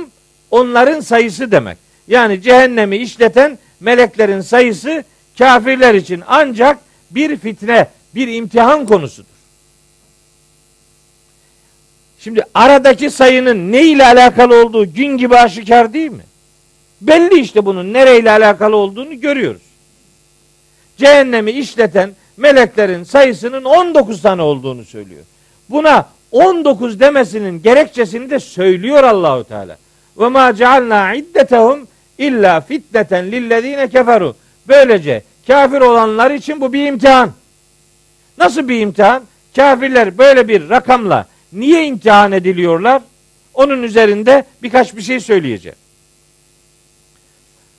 onların sayısı demek. Yani cehennemi işleten meleklerin sayısı kafirler için ancak bir fitne, bir imtihan konusudur. Şimdi aradaki sayının ne ile alakalı olduğu gün gibi aşikar değil mi? Belli işte bunun nereyle alakalı olduğunu görüyoruz. cehennemi işleten meleklerin sayısının 19 tane olduğunu söylüyor. Buna 19 demesinin gerekçesini de söylüyor Allahu Teala. Ve ma cealna iddetehum illa fitneten lillezine keferu. Böylece kafir olanlar için bu bir imtihan. Nasıl bir imtihan? Kafirler böyle bir rakamla niye imtihan ediliyorlar? Onun üzerinde birkaç bir şey söyleyeceğim.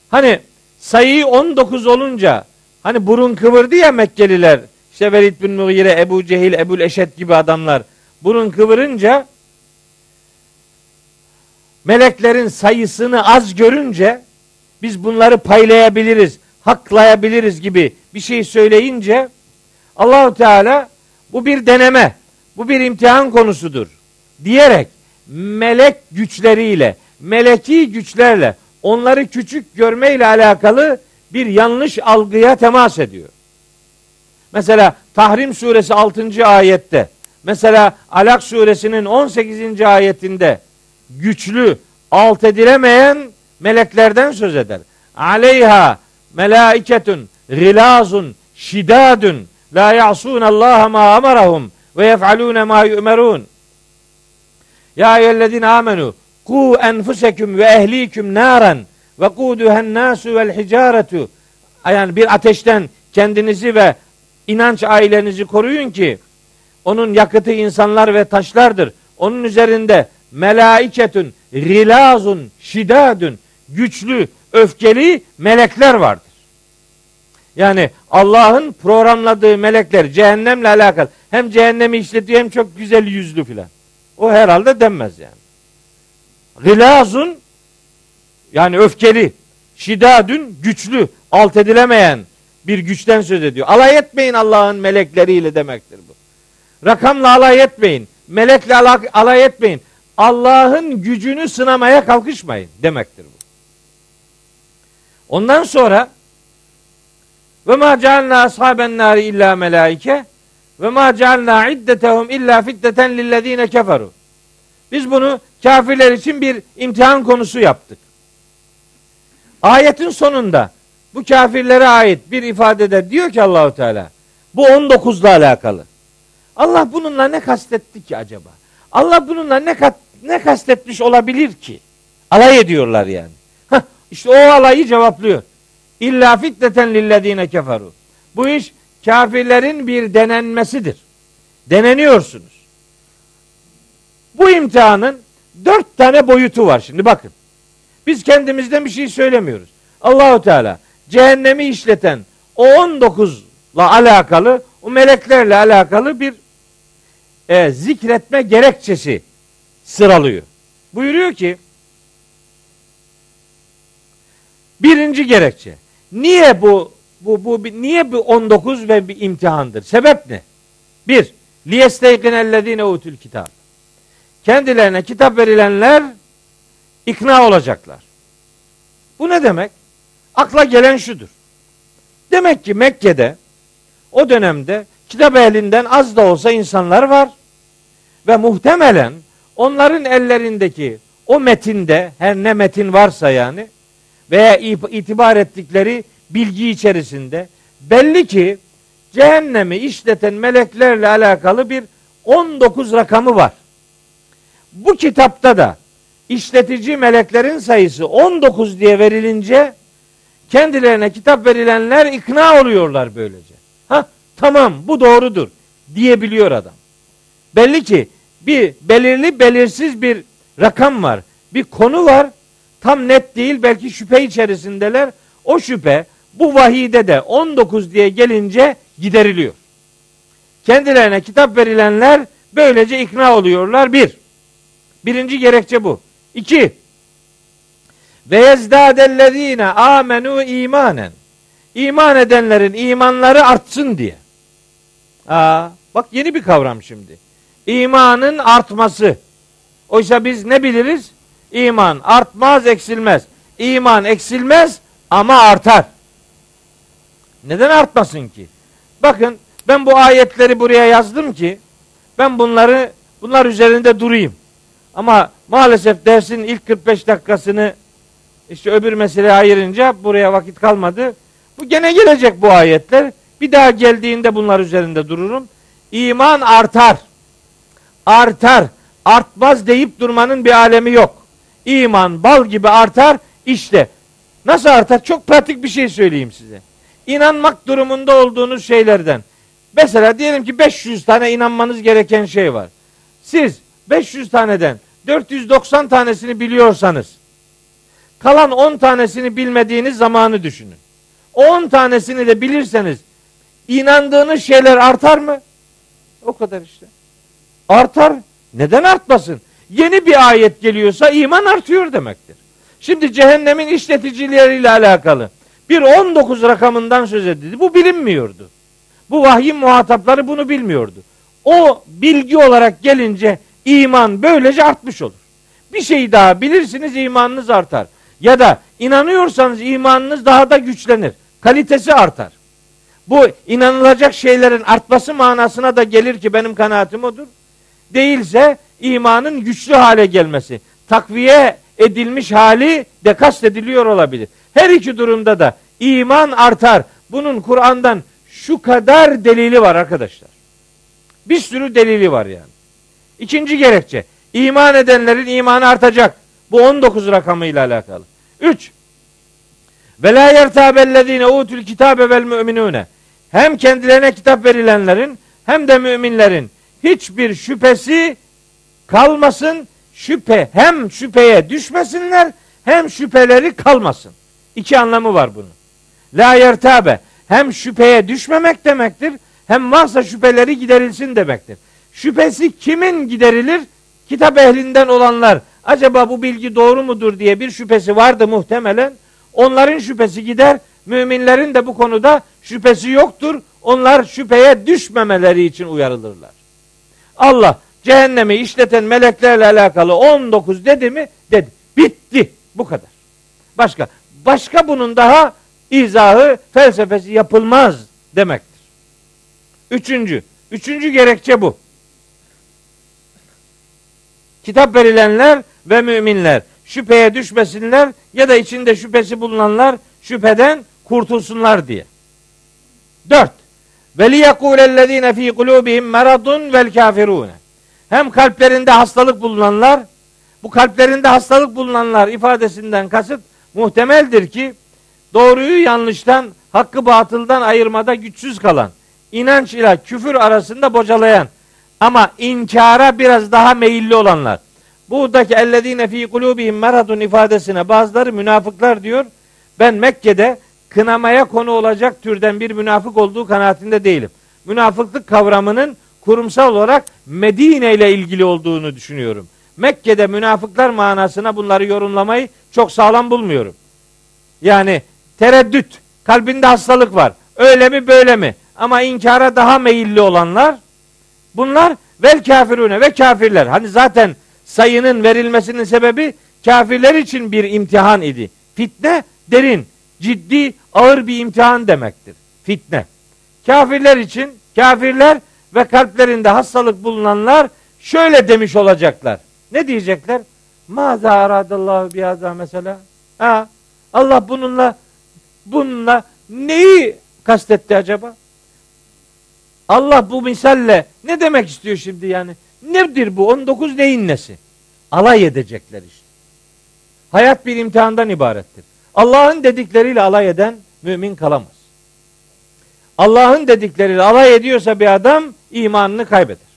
Hani sayıyı 19 olunca hani burun kıvırdı ya Mekkeliler. İşte Velid bin Mughire, Ebu Cehil, Ebul Eşet gibi adamlar burun kıvırınca meleklerin sayısını az görünce biz bunları paylayabiliriz, haklayabiliriz gibi bir şey söyleyince Allahu Teala bu bir deneme, bu bir imtihan konusudur diyerek melek güçleriyle, meleki güçlerle onları küçük görmeyle alakalı bir yanlış algıya temas ediyor. Mesela Tahrim suresi 6. ayette, mesela Alak suresinin 18. ayetinde güçlü, alt edilemeyen meleklerden söz eder. Aleyha melaiketun gilazun şidadun la ya'sun Allah ma amarahum ve yef'alun ma yu'merun. Ya eyyühellezine amenu ku enfuseküm ve ehliküm naran ve kuduhen nasu vel hicaretu. Yani bir ateşten kendinizi ve inanç ailenizi koruyun ki onun yakıtı insanlar ve taşlardır. Onun üzerinde melaiketün, rilazun, şidadun, güçlü, öfkeli melekler vardır. Yani Allah'ın programladığı melekler cehennemle alakalı. Hem cehennemi işletiyor hem çok güzel yüzlü filan. O herhalde denmez yani. Rilazun yani öfkeli, şidadün güçlü, alt edilemeyen bir güçten söz ediyor. Alay etmeyin Allah'ın melekleriyle demektir bu. Rakamla alay etmeyin. Melekle alay etmeyin. Allah'ın gücünü sınamaya kalkışmayın demektir bu. Ondan sonra ve ma cealna ashaben nari illa melaike ve ma cealna iddetehum illa fiddeten lillezine keferu. Biz bunu kafirler için bir imtihan konusu yaptık. Ayetin sonunda bu kafirlere ait bir ifadede diyor ki Allahu Teala bu 19'la alakalı. Allah bununla ne kastetti ki acaba? Allah bununla ne kat, ne kastetmiş olabilir ki? Alay ediyorlar yani. İşte o alayı cevaplıyor. İlla fitneten lillezine keferu. Bu iş kafirlerin bir denenmesidir. Deneniyorsunuz. Bu imtihanın dört tane boyutu var şimdi bakın. Biz kendimizden bir şey söylemiyoruz. Allahu Teala cehennemi işleten o 19'la alakalı o meleklerle alakalı bir e, zikretme gerekçesi sıralıyor. Buyuruyor ki birinci gerekçe niye bu bu bu niye bu 19 ve bir imtihandır? Sebep ne? Bir, liyesteykinellezine utul kitab. Kendilerine kitap verilenler ikna olacaklar. Bu ne demek? Akla gelen şudur. Demek ki Mekke'de o dönemde kitap ehlinden az da olsa insanlar var. Ve muhtemelen onların ellerindeki o metinde her ne metin varsa yani veya itibar ettikleri bilgi içerisinde belli ki cehennemi işleten meleklerle alakalı bir 19 rakamı var. Bu kitapta da işletici meleklerin sayısı 19 diye verilince kendilerine kitap verilenler ikna oluyorlar böylece. Ha tamam bu doğrudur diyebiliyor adam. Belli ki bir belirli belirsiz bir rakam var. Bir konu var. Tam net değil belki şüphe içerisindeler. O şüphe bu vahide de 19 diye gelince gideriliyor. Kendilerine kitap verilenler böylece ikna oluyorlar. Bir. Birinci gerekçe bu. İki. Ve yezdâdellezîne amenu imanen. İman edenlerin imanları artsın diye. Aa, bak yeni bir kavram şimdi. İmanın artması. Oysa biz ne biliriz? İman artmaz, eksilmez. İman eksilmez ama artar. Neden artmasın ki? Bakın ben bu ayetleri buraya yazdım ki ben bunları bunlar üzerinde durayım. Ama maalesef dersin ilk 45 dakikasını işte öbür meseleye ayırınca buraya vakit kalmadı. Bu gene gelecek bu ayetler. Bir daha geldiğinde bunlar üzerinde dururum. İman artar. Artar. Artmaz deyip durmanın bir alemi yok. İman bal gibi artar. İşte nasıl artar? Çok pratik bir şey söyleyeyim size. İnanmak durumunda olduğunuz şeylerden. Mesela diyelim ki 500 tane inanmanız gereken şey var. Siz 500 taneden 490 tanesini biliyorsanız kalan 10 tanesini bilmediğiniz zamanı düşünün. 10 tanesini de bilirseniz inandığınız şeyler artar mı? O kadar işte. Artar. Neden artmasın? Yeni bir ayet geliyorsa iman artıyor demektir. Şimdi cehennemin işleticileriyle alakalı bir 19 rakamından söz edildi. Bu bilinmiyordu. Bu vahyin muhatapları bunu bilmiyordu. O bilgi olarak gelince iman böylece artmış olur. Bir şey daha bilirsiniz imanınız artar. Ya da inanıyorsanız imanınız daha da güçlenir. Kalitesi artar. Bu inanılacak şeylerin artması manasına da gelir ki benim kanaatim odur. Değilse imanın güçlü hale gelmesi, takviye edilmiş hali de kastediliyor olabilir. Her iki durumda da iman artar. Bunun Kur'an'dan şu kadar delili var arkadaşlar. Bir sürü delili var yani. İkinci gerekçe. iman edenlerin imanı artacak. Bu 19 rakamıyla alakalı. 3. Ve la yertabellezine utul kitabe vel müminune. Hem kendilerine kitap verilenlerin hem de müminlerin hiçbir şüphesi kalmasın. Şüphe hem şüpheye düşmesinler hem şüpheleri kalmasın. İki anlamı var bunun. La yertabe hem şüpheye düşmemek demektir hem varsa şüpheleri giderilsin demektir. Şüphesi kimin giderilir? Kitap ehlinden olanlar acaba bu bilgi doğru mudur diye bir şüphesi vardı muhtemelen. Onların şüphesi gider. Müminlerin de bu konuda şüphesi yoktur. Onlar şüpheye düşmemeleri için uyarılırlar. Allah cehennemi işleten meleklerle alakalı 19 dedi mi? Dedi. Bitti. Bu kadar. Başka. Başka bunun daha izahı, felsefesi yapılmaz demektir. Üçüncü. Üçüncü gerekçe bu. Kitap verilenler ve müminler şüpheye düşmesinler ya da içinde şüphesi bulunanlar şüpheden kurtulsunlar diye. Dört. Ve liyekûlellezîne fî kulûbihim meradun vel kafirûne. Hem kalplerinde hastalık bulunanlar, bu kalplerinde hastalık bulunanlar ifadesinden kasıt muhtemeldir ki doğruyu yanlıştan, hakkı batıldan ayırmada güçsüz kalan, inanç ile küfür arasında bocalayan ama inkara biraz daha meyilli olanlar. Buradaki ellezine fi kulubihim meradun ifadesine bazıları münafıklar diyor. Ben Mekke'de kınamaya konu olacak türden bir münafık olduğu kanaatinde değilim. Münafıklık kavramının kurumsal olarak Medine ile ilgili olduğunu düşünüyorum. Mekke'de münafıklar manasına bunları yorumlamayı çok sağlam bulmuyorum. Yani tereddüt, kalbinde hastalık var. Öyle mi böyle mi? Ama inkara daha meyilli olanlar bunlar vel kafirune ve kafirler. Hani zaten sayının verilmesinin sebebi kafirler için bir imtihan idi. Fitne derin, ciddi, ağır bir imtihan demektir. Fitne. Kafirler için kafirler ve kalplerinde hastalık bulunanlar şöyle demiş olacaklar. Ne diyecekler? Maza aradallahu bihada mesela. Ha, Allah bununla bununla neyi kastetti acaba? Allah bu misalle ne demek istiyor şimdi yani? Nedir bu? 19 neyin nesi? Alay edecekler işte. Hayat bir imtihandan ibarettir. Allah'ın dedikleriyle alay eden mümin kalamaz. Allah'ın dedikleriyle alay ediyorsa bir adam imanını kaybeder.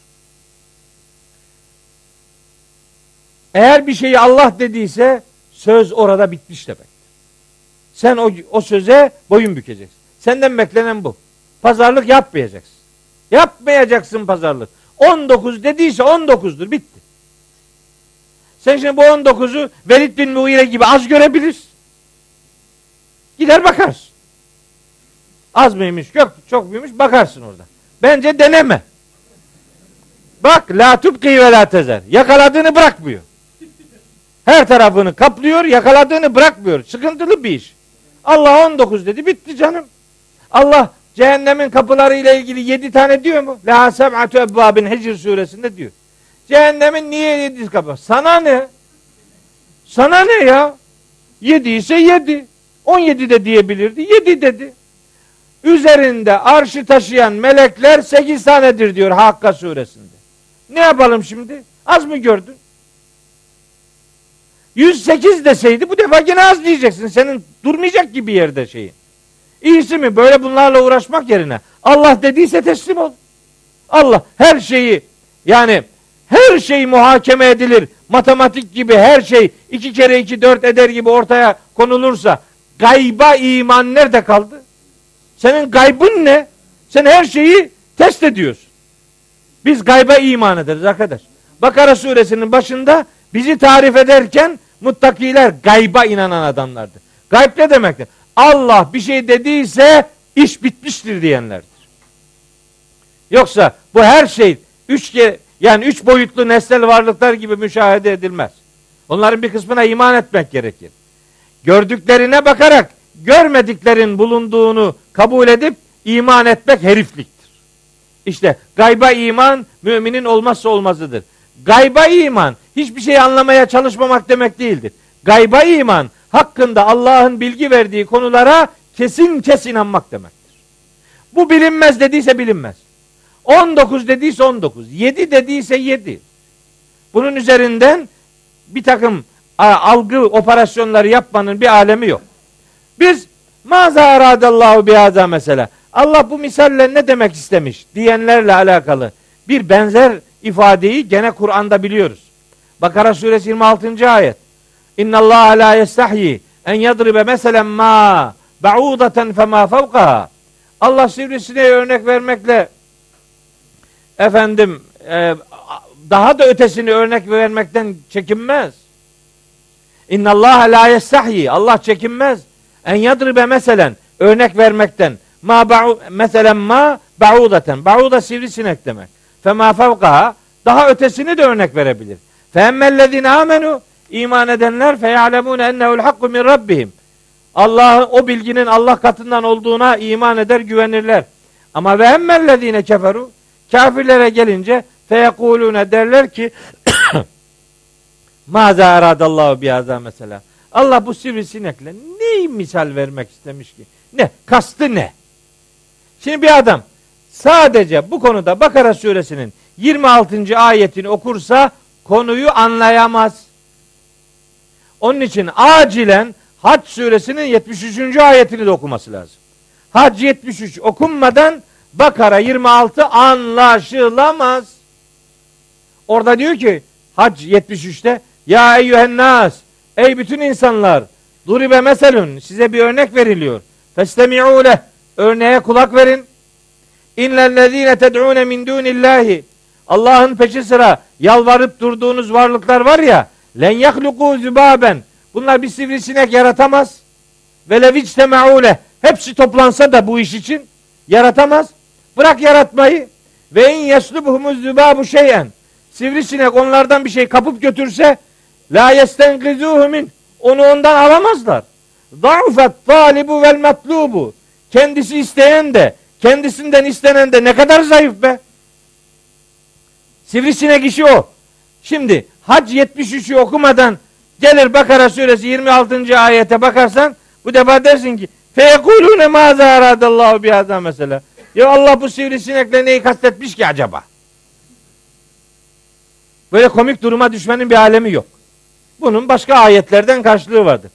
Eğer bir şeyi Allah dediyse söz orada bitmiş demek. Sen o, o söze boyun bükeceksin. Senden beklenen bu. Pazarlık yapmayacaksın. Yapmayacaksın pazarlık. 19 dediyse 19'dur. Bitti. Sen şimdi bu 19'u Velid bin Muire gibi az görebilirsin. Gider bakarsın. Az mıymış, yok, çok muymuş bakarsın orada. Bence deneme. Bak la tubki ve la tezer. Yakaladığını bırakmıyor. Her tarafını kaplıyor, yakaladığını bırakmıyor. Sıkıntılı bir iş. Allah 19 dedi, bitti canım. Allah cehennemin kapıları ile ilgili 7 tane diyor mu? La seb'atu ebbabin Hicr suresinde diyor. Cehennemin niye 7 kapı? Sana ne? Sana ne ya? 7 ise 7. 17 de diyebilirdi. 7 dedi. Üzerinde arşı taşıyan melekler sekiz tanedir diyor Hakka suresinde. Ne yapalım şimdi? Az mı gördün? 108 deseydi bu defa gene az diyeceksin. Senin durmayacak gibi yerde şeyi. İyisi mi böyle bunlarla uğraşmak yerine Allah dediyse teslim ol. Allah her şeyi yani her şey muhakeme edilir. Matematik gibi her şey iki kere iki dört eder gibi ortaya konulursa gayba iman nerede kaldı? Senin gaybın ne? Sen her şeyi test ediyorsun. Biz gayba iman ederiz arkadaş. Bakara suresinin başında bizi tarif ederken muttakiler gayba inanan adamlardı. Gayb ne demektir? Allah bir şey dediyse iş bitmiştir diyenlerdir. Yoksa bu her şey üç yani üç boyutlu nesnel varlıklar gibi müşahede edilmez. Onların bir kısmına iman etmek gerekir. Gördüklerine bakarak görmediklerin bulunduğunu kabul edip iman etmek herifliktir. İşte gayba iman müminin olmazsa olmazıdır. Gayba iman hiçbir şey anlamaya çalışmamak demek değildir. Gayba iman hakkında Allah'ın bilgi verdiği konulara kesin kes inanmak demektir. Bu bilinmez dediyse bilinmez. 19 dediyse 19. 7 dediyse 7. Bunun üzerinden bir takım algı operasyonları yapmanın bir alemi yok. Biz maza aradallahu bihaza mesela. Allah bu misalle ne demek istemiş diyenlerle alakalı bir benzer ifadeyi gene Kur'an'da biliyoruz. Bakara suresi 26. ayet. İnna Allah la yestahyi en yadribe meselen ma ba'udaten fema fevkaha. Allah sivrisineğe örnek vermekle efendim e, daha da ötesini örnek vermekten çekinmez. İnna Allah la yestahyi. Allah çekinmez. En yadribe meselen örnek vermekten. Ma ba'u meselen ma ba'udaten. Ba'uda sivrisinek demek. Fema fevkaha daha ötesini de örnek verebilir. Femmellezine amenu iman edenler feyalemune ennehu'l hakku min rabbihim. Allah o bilginin Allah katından olduğuna iman eder, güvenirler. Ama ve emmellezine keferu kafirlere gelince feyekulune derler ki (coughs) Maza aradallahu bihaza mesela. Allah bu sivrisinekle ne misal vermek istemiş ki? Ne? Kastı ne? Şimdi bir adam sadece bu konuda Bakara suresinin 26. ayetini okursa konuyu anlayamaz. Onun için acilen Hac suresinin 73. ayetini de okuması lazım. Hac 73 okunmadan Bakara 26 anlaşılamaz. Orada diyor ki Hac 73'te ya eyyühen nas ey bütün insanlar duribe meselun size bir örnek veriliyor. Festemi'u leh örneğe kulak verin. İnnellezine ted'une min dunillahi Allah'ın peşi sıra yalvarıp durduğunuz varlıklar var ya len yahluku zübaben bunlar bir sivrisinek yaratamaz. Ve levictema'ule hepsi toplansa da bu iş için yaratamaz. Bırak yaratmayı. Ve in yeslubuhumuz zübabu şeyen sivrisinek onlardan bir şey kapıp götürse la yestengizuhu min onu ondan alamazlar. Za'ufet talibu vel matlubu kendisi isteyen de kendisinden istenen de ne kadar zayıf be. Sivrisinek işi o. Şimdi Hac 73'ü okumadan gelir Bakara suresi 26. ayete bakarsan bu defa dersin ki feyekulune maza aradallahu bihada mesela. Ya Allah bu sivrisinekle neyi kastetmiş ki acaba? Böyle komik duruma düşmenin bir alemi yok. Bunun başka ayetlerden karşılığı vardır.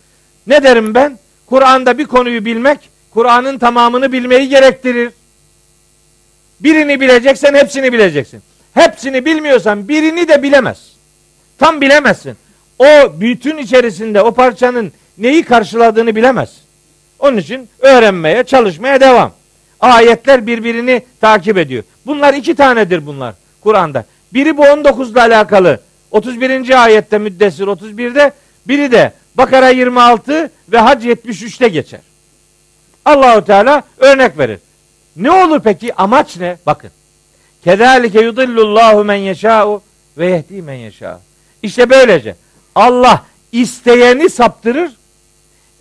Ne derim ben? Kur'an'da bir konuyu bilmek, Kur'an'ın tamamını bilmeyi gerektirir. Birini bileceksen hepsini bileceksin. Hepsini bilmiyorsan birini de bilemez. Tam bilemezsin. O bütün içerisinde o parçanın neyi karşıladığını bilemez. Onun için öğrenmeye, çalışmaya devam. Ayetler birbirini takip ediyor. Bunlar iki tanedir bunlar Kur'an'da. Biri bu 19 ile alakalı. 31. ayette müddessir 31'de. Biri de Bakara 26 ve Hac 73'te geçer. Allahu Teala örnek verir. Ne olur peki? Amaç ne? Bakın. Kedalike yudillullahu men yeşâ'u ve yehdi men yeşâ'u. İşte böylece Allah isteyeni saptırır,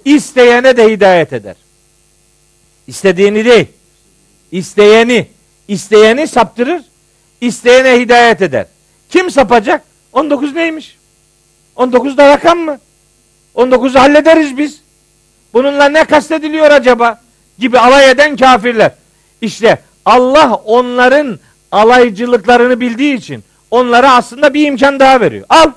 isteyene de hidayet eder. İstediğini değil, isteyeni, isteyeni saptırır, isteyene hidayet eder. Kim sapacak? 19 neymiş? 19 da rakam mı? 19'u hallederiz biz. Bununla ne kastediliyor acaba? gibi alay eden kafirler. İşte Allah onların alaycılıklarını bildiği için onlara aslında bir imkan daha veriyor. Al.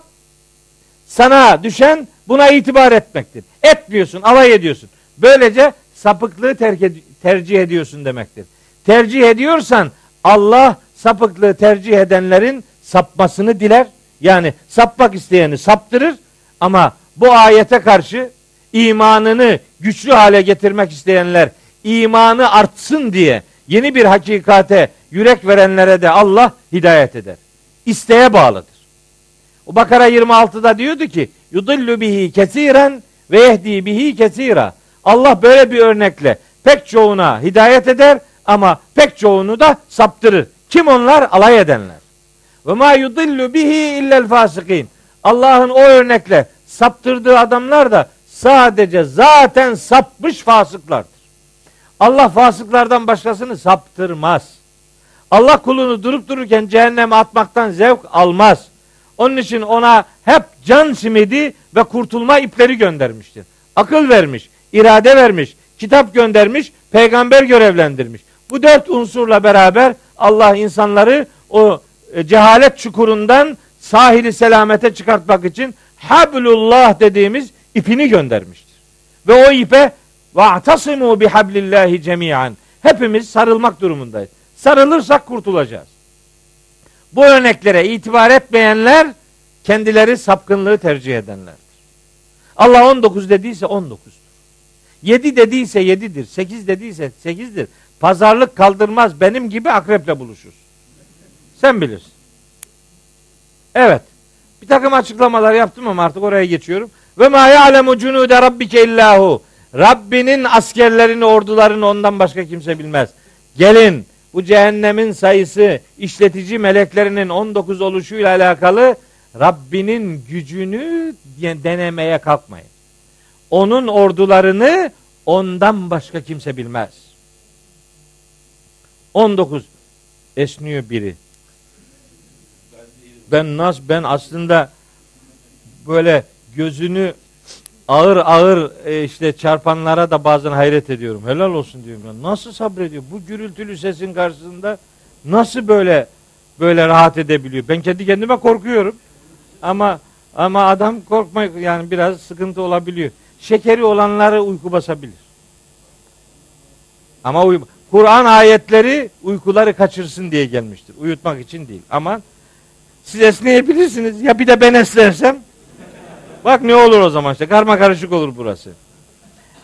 Sana düşen buna itibar etmektir. Etmiyorsun, alay ediyorsun. Böylece sapıklığı terk tercih ediyorsun demektir. Tercih ediyorsan Allah sapıklığı tercih edenlerin sapmasını diler. Yani sapmak isteyeni saptırır ama bu ayete karşı imanını güçlü hale getirmek isteyenler imanı artsın diye yeni bir hakikate yürek verenlere de Allah hidayet eder. İsteğe bağlıdır. O Bakara 26'da diyordu ki yudillu bihi kesiren ve yehdi bihi kesira. Allah böyle bir örnekle pek çoğuna hidayet eder ama pek çoğunu da saptırır. Kim onlar? Alay edenler. Ve ma yudillu bihi illel fasikin. Allah'ın o örnekle saptırdığı adamlar da sadece zaten sapmış fasıklardır. Allah fasıklardan başkasını saptırmaz. Allah kulunu durup dururken cehenneme atmaktan zevk almaz. Onun için ona hep can simidi ve kurtulma ipleri göndermiştir. Akıl vermiş, irade vermiş, kitap göndermiş, peygamber görevlendirmiş. Bu dört unsurla beraber Allah insanları o cehalet çukurundan sahili selamete çıkartmak için hablullah dediğimiz ipini göndermiştir. Ve o ipe va'tasimu bihablillahi cemiyan. Hepimiz sarılmak durumundayız. Sarılırsak kurtulacağız. Bu örneklere itibar etmeyenler kendileri sapkınlığı tercih edenlerdir. Allah 19 dediyse 19'dur. 7 dediyse 7'dir. 8 dediyse 8'dir. Pazarlık kaldırmaz benim gibi akreple buluşur. Sen bilirsin. Evet. Bir takım açıklamalar yaptım ama artık oraya geçiyorum. Ve ma ya'lemu cunude rabbike illahu. Rabbinin askerlerini, ordularını ondan başka kimse bilmez. Gelin bu cehennemin sayısı işletici meleklerinin 19 oluşuyla alakalı Rabbinin gücünü denemeye kalkmayın. Onun ordularını ondan başka kimse bilmez. 19 esniyor biri. Ben nas ben aslında böyle gözünü ağır ağır e, işte çarpanlara da bazen hayret ediyorum. Helal olsun diyorum ya. Nasıl sabrediyor? Bu gürültülü sesin karşısında nasıl böyle böyle rahat edebiliyor? Ben kendi kendime korkuyorum. Ama ama adam korkma yani biraz sıkıntı olabiliyor. Şekeri olanları uyku basabilir. Ama uy Kur'an ayetleri uykuları kaçırsın diye gelmiştir. Uyutmak için değil. Ama siz esneyebilirsiniz. Ya bir de ben esnersem Bak ne olur o zaman işte karma karışık olur burası.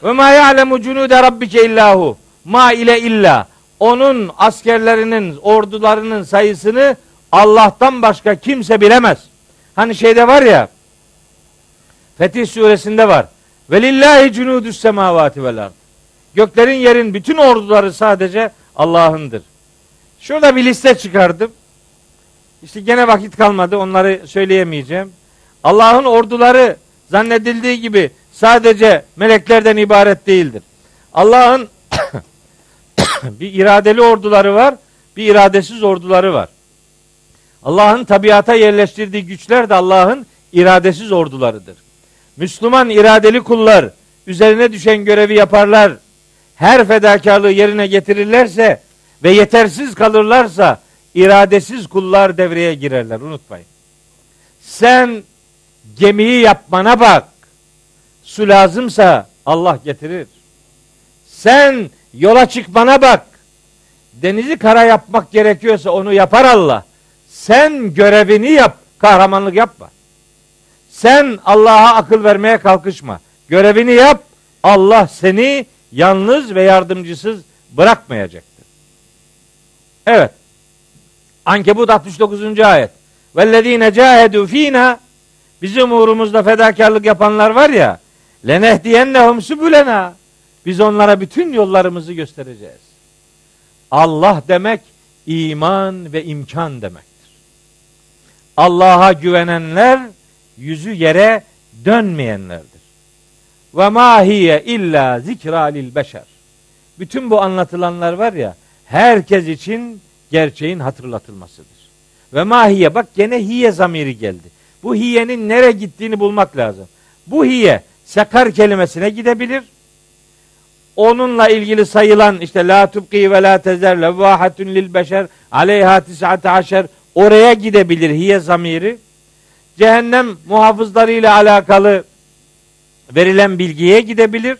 Ve ma ya'lemu cunude rabbike illahu. Ma ile illa. Onun askerlerinin, ordularının sayısını Allah'tan başka kimse bilemez. Hani şeyde var ya Fetih suresinde var. Ve lillahi cunudus semavati vel ard. Göklerin yerin bütün orduları sadece Allah'ındır. Şurada bir liste çıkardım. İşte gene vakit kalmadı. Onları söyleyemeyeceğim. Allah'ın orduları zannedildiği gibi sadece meleklerden ibaret değildir. Allah'ın (coughs) bir iradeli orduları var, bir iradesiz orduları var. Allah'ın tabiata yerleştirdiği güçler de Allah'ın iradesiz ordularıdır. Müslüman iradeli kullar üzerine düşen görevi yaparlar. Her fedakarlığı yerine getirirlerse ve yetersiz kalırlarsa iradesiz kullar devreye girerler. Unutmayın. Sen gemiyi yapmana bak. Su lazımsa Allah getirir. Sen yola çıkmana bak. Denizi kara yapmak gerekiyorsa onu yapar Allah. Sen görevini yap, kahramanlık yapma. Sen Allah'a akıl vermeye kalkışma. Görevini yap. Allah seni yalnız ve yardımcısız bırakmayacaktır. Evet. Ankebut 69. ayet. Vellezine cahedu fina bizim uğrumuzda fedakarlık yapanlar var ya lenehdiyennehum sübülena biz onlara bütün yollarımızı göstereceğiz. Allah demek iman ve imkan demektir. Allah'a güvenenler yüzü yere dönmeyenlerdir. Ve ma hiye illa zikra lil beşer. Bütün bu anlatılanlar var ya herkes için gerçeğin hatırlatılmasıdır. Ve mahiye bak gene hiye zamiri geldi. Bu hiyenin nereye gittiğini bulmak lazım. Bu hiye sekar kelimesine gidebilir. onunla ilgili sayılan işte la tubqi ve la tezer levahatun lil beşer aleyha tis'ate aşer oraya gidebilir hiye zamiri. Cehennem muhafızları ile alakalı verilen bilgiye gidebilir.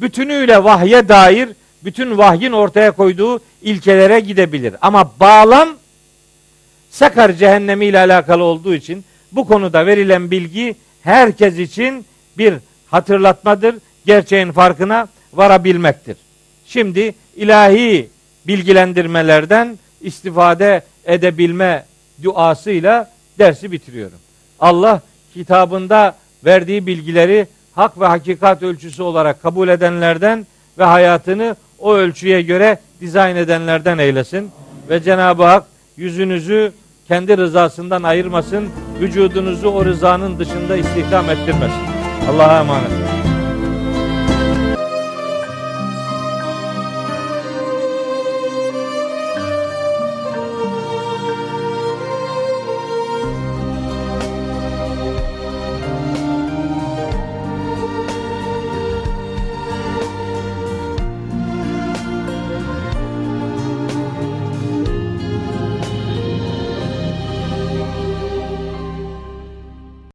Bütünüyle vahye dair bütün vahyin ortaya koyduğu ilkelere gidebilir. Ama bağlam Sakar cehennemi ile alakalı olduğu için bu konuda verilen bilgi herkes için bir hatırlatmadır. Gerçeğin farkına varabilmektir. Şimdi ilahi bilgilendirmelerden istifade edebilme duasıyla dersi bitiriyorum. Allah kitabında verdiği bilgileri hak ve hakikat ölçüsü olarak kabul edenlerden ve hayatını o ölçüye göre dizayn edenlerden eylesin. Ve Cenab-ı Hak yüzünüzü kendi rızasından ayırmasın, vücudunuzu o rızanın dışında istihdam ettirmesin. Allah'a emanet olun.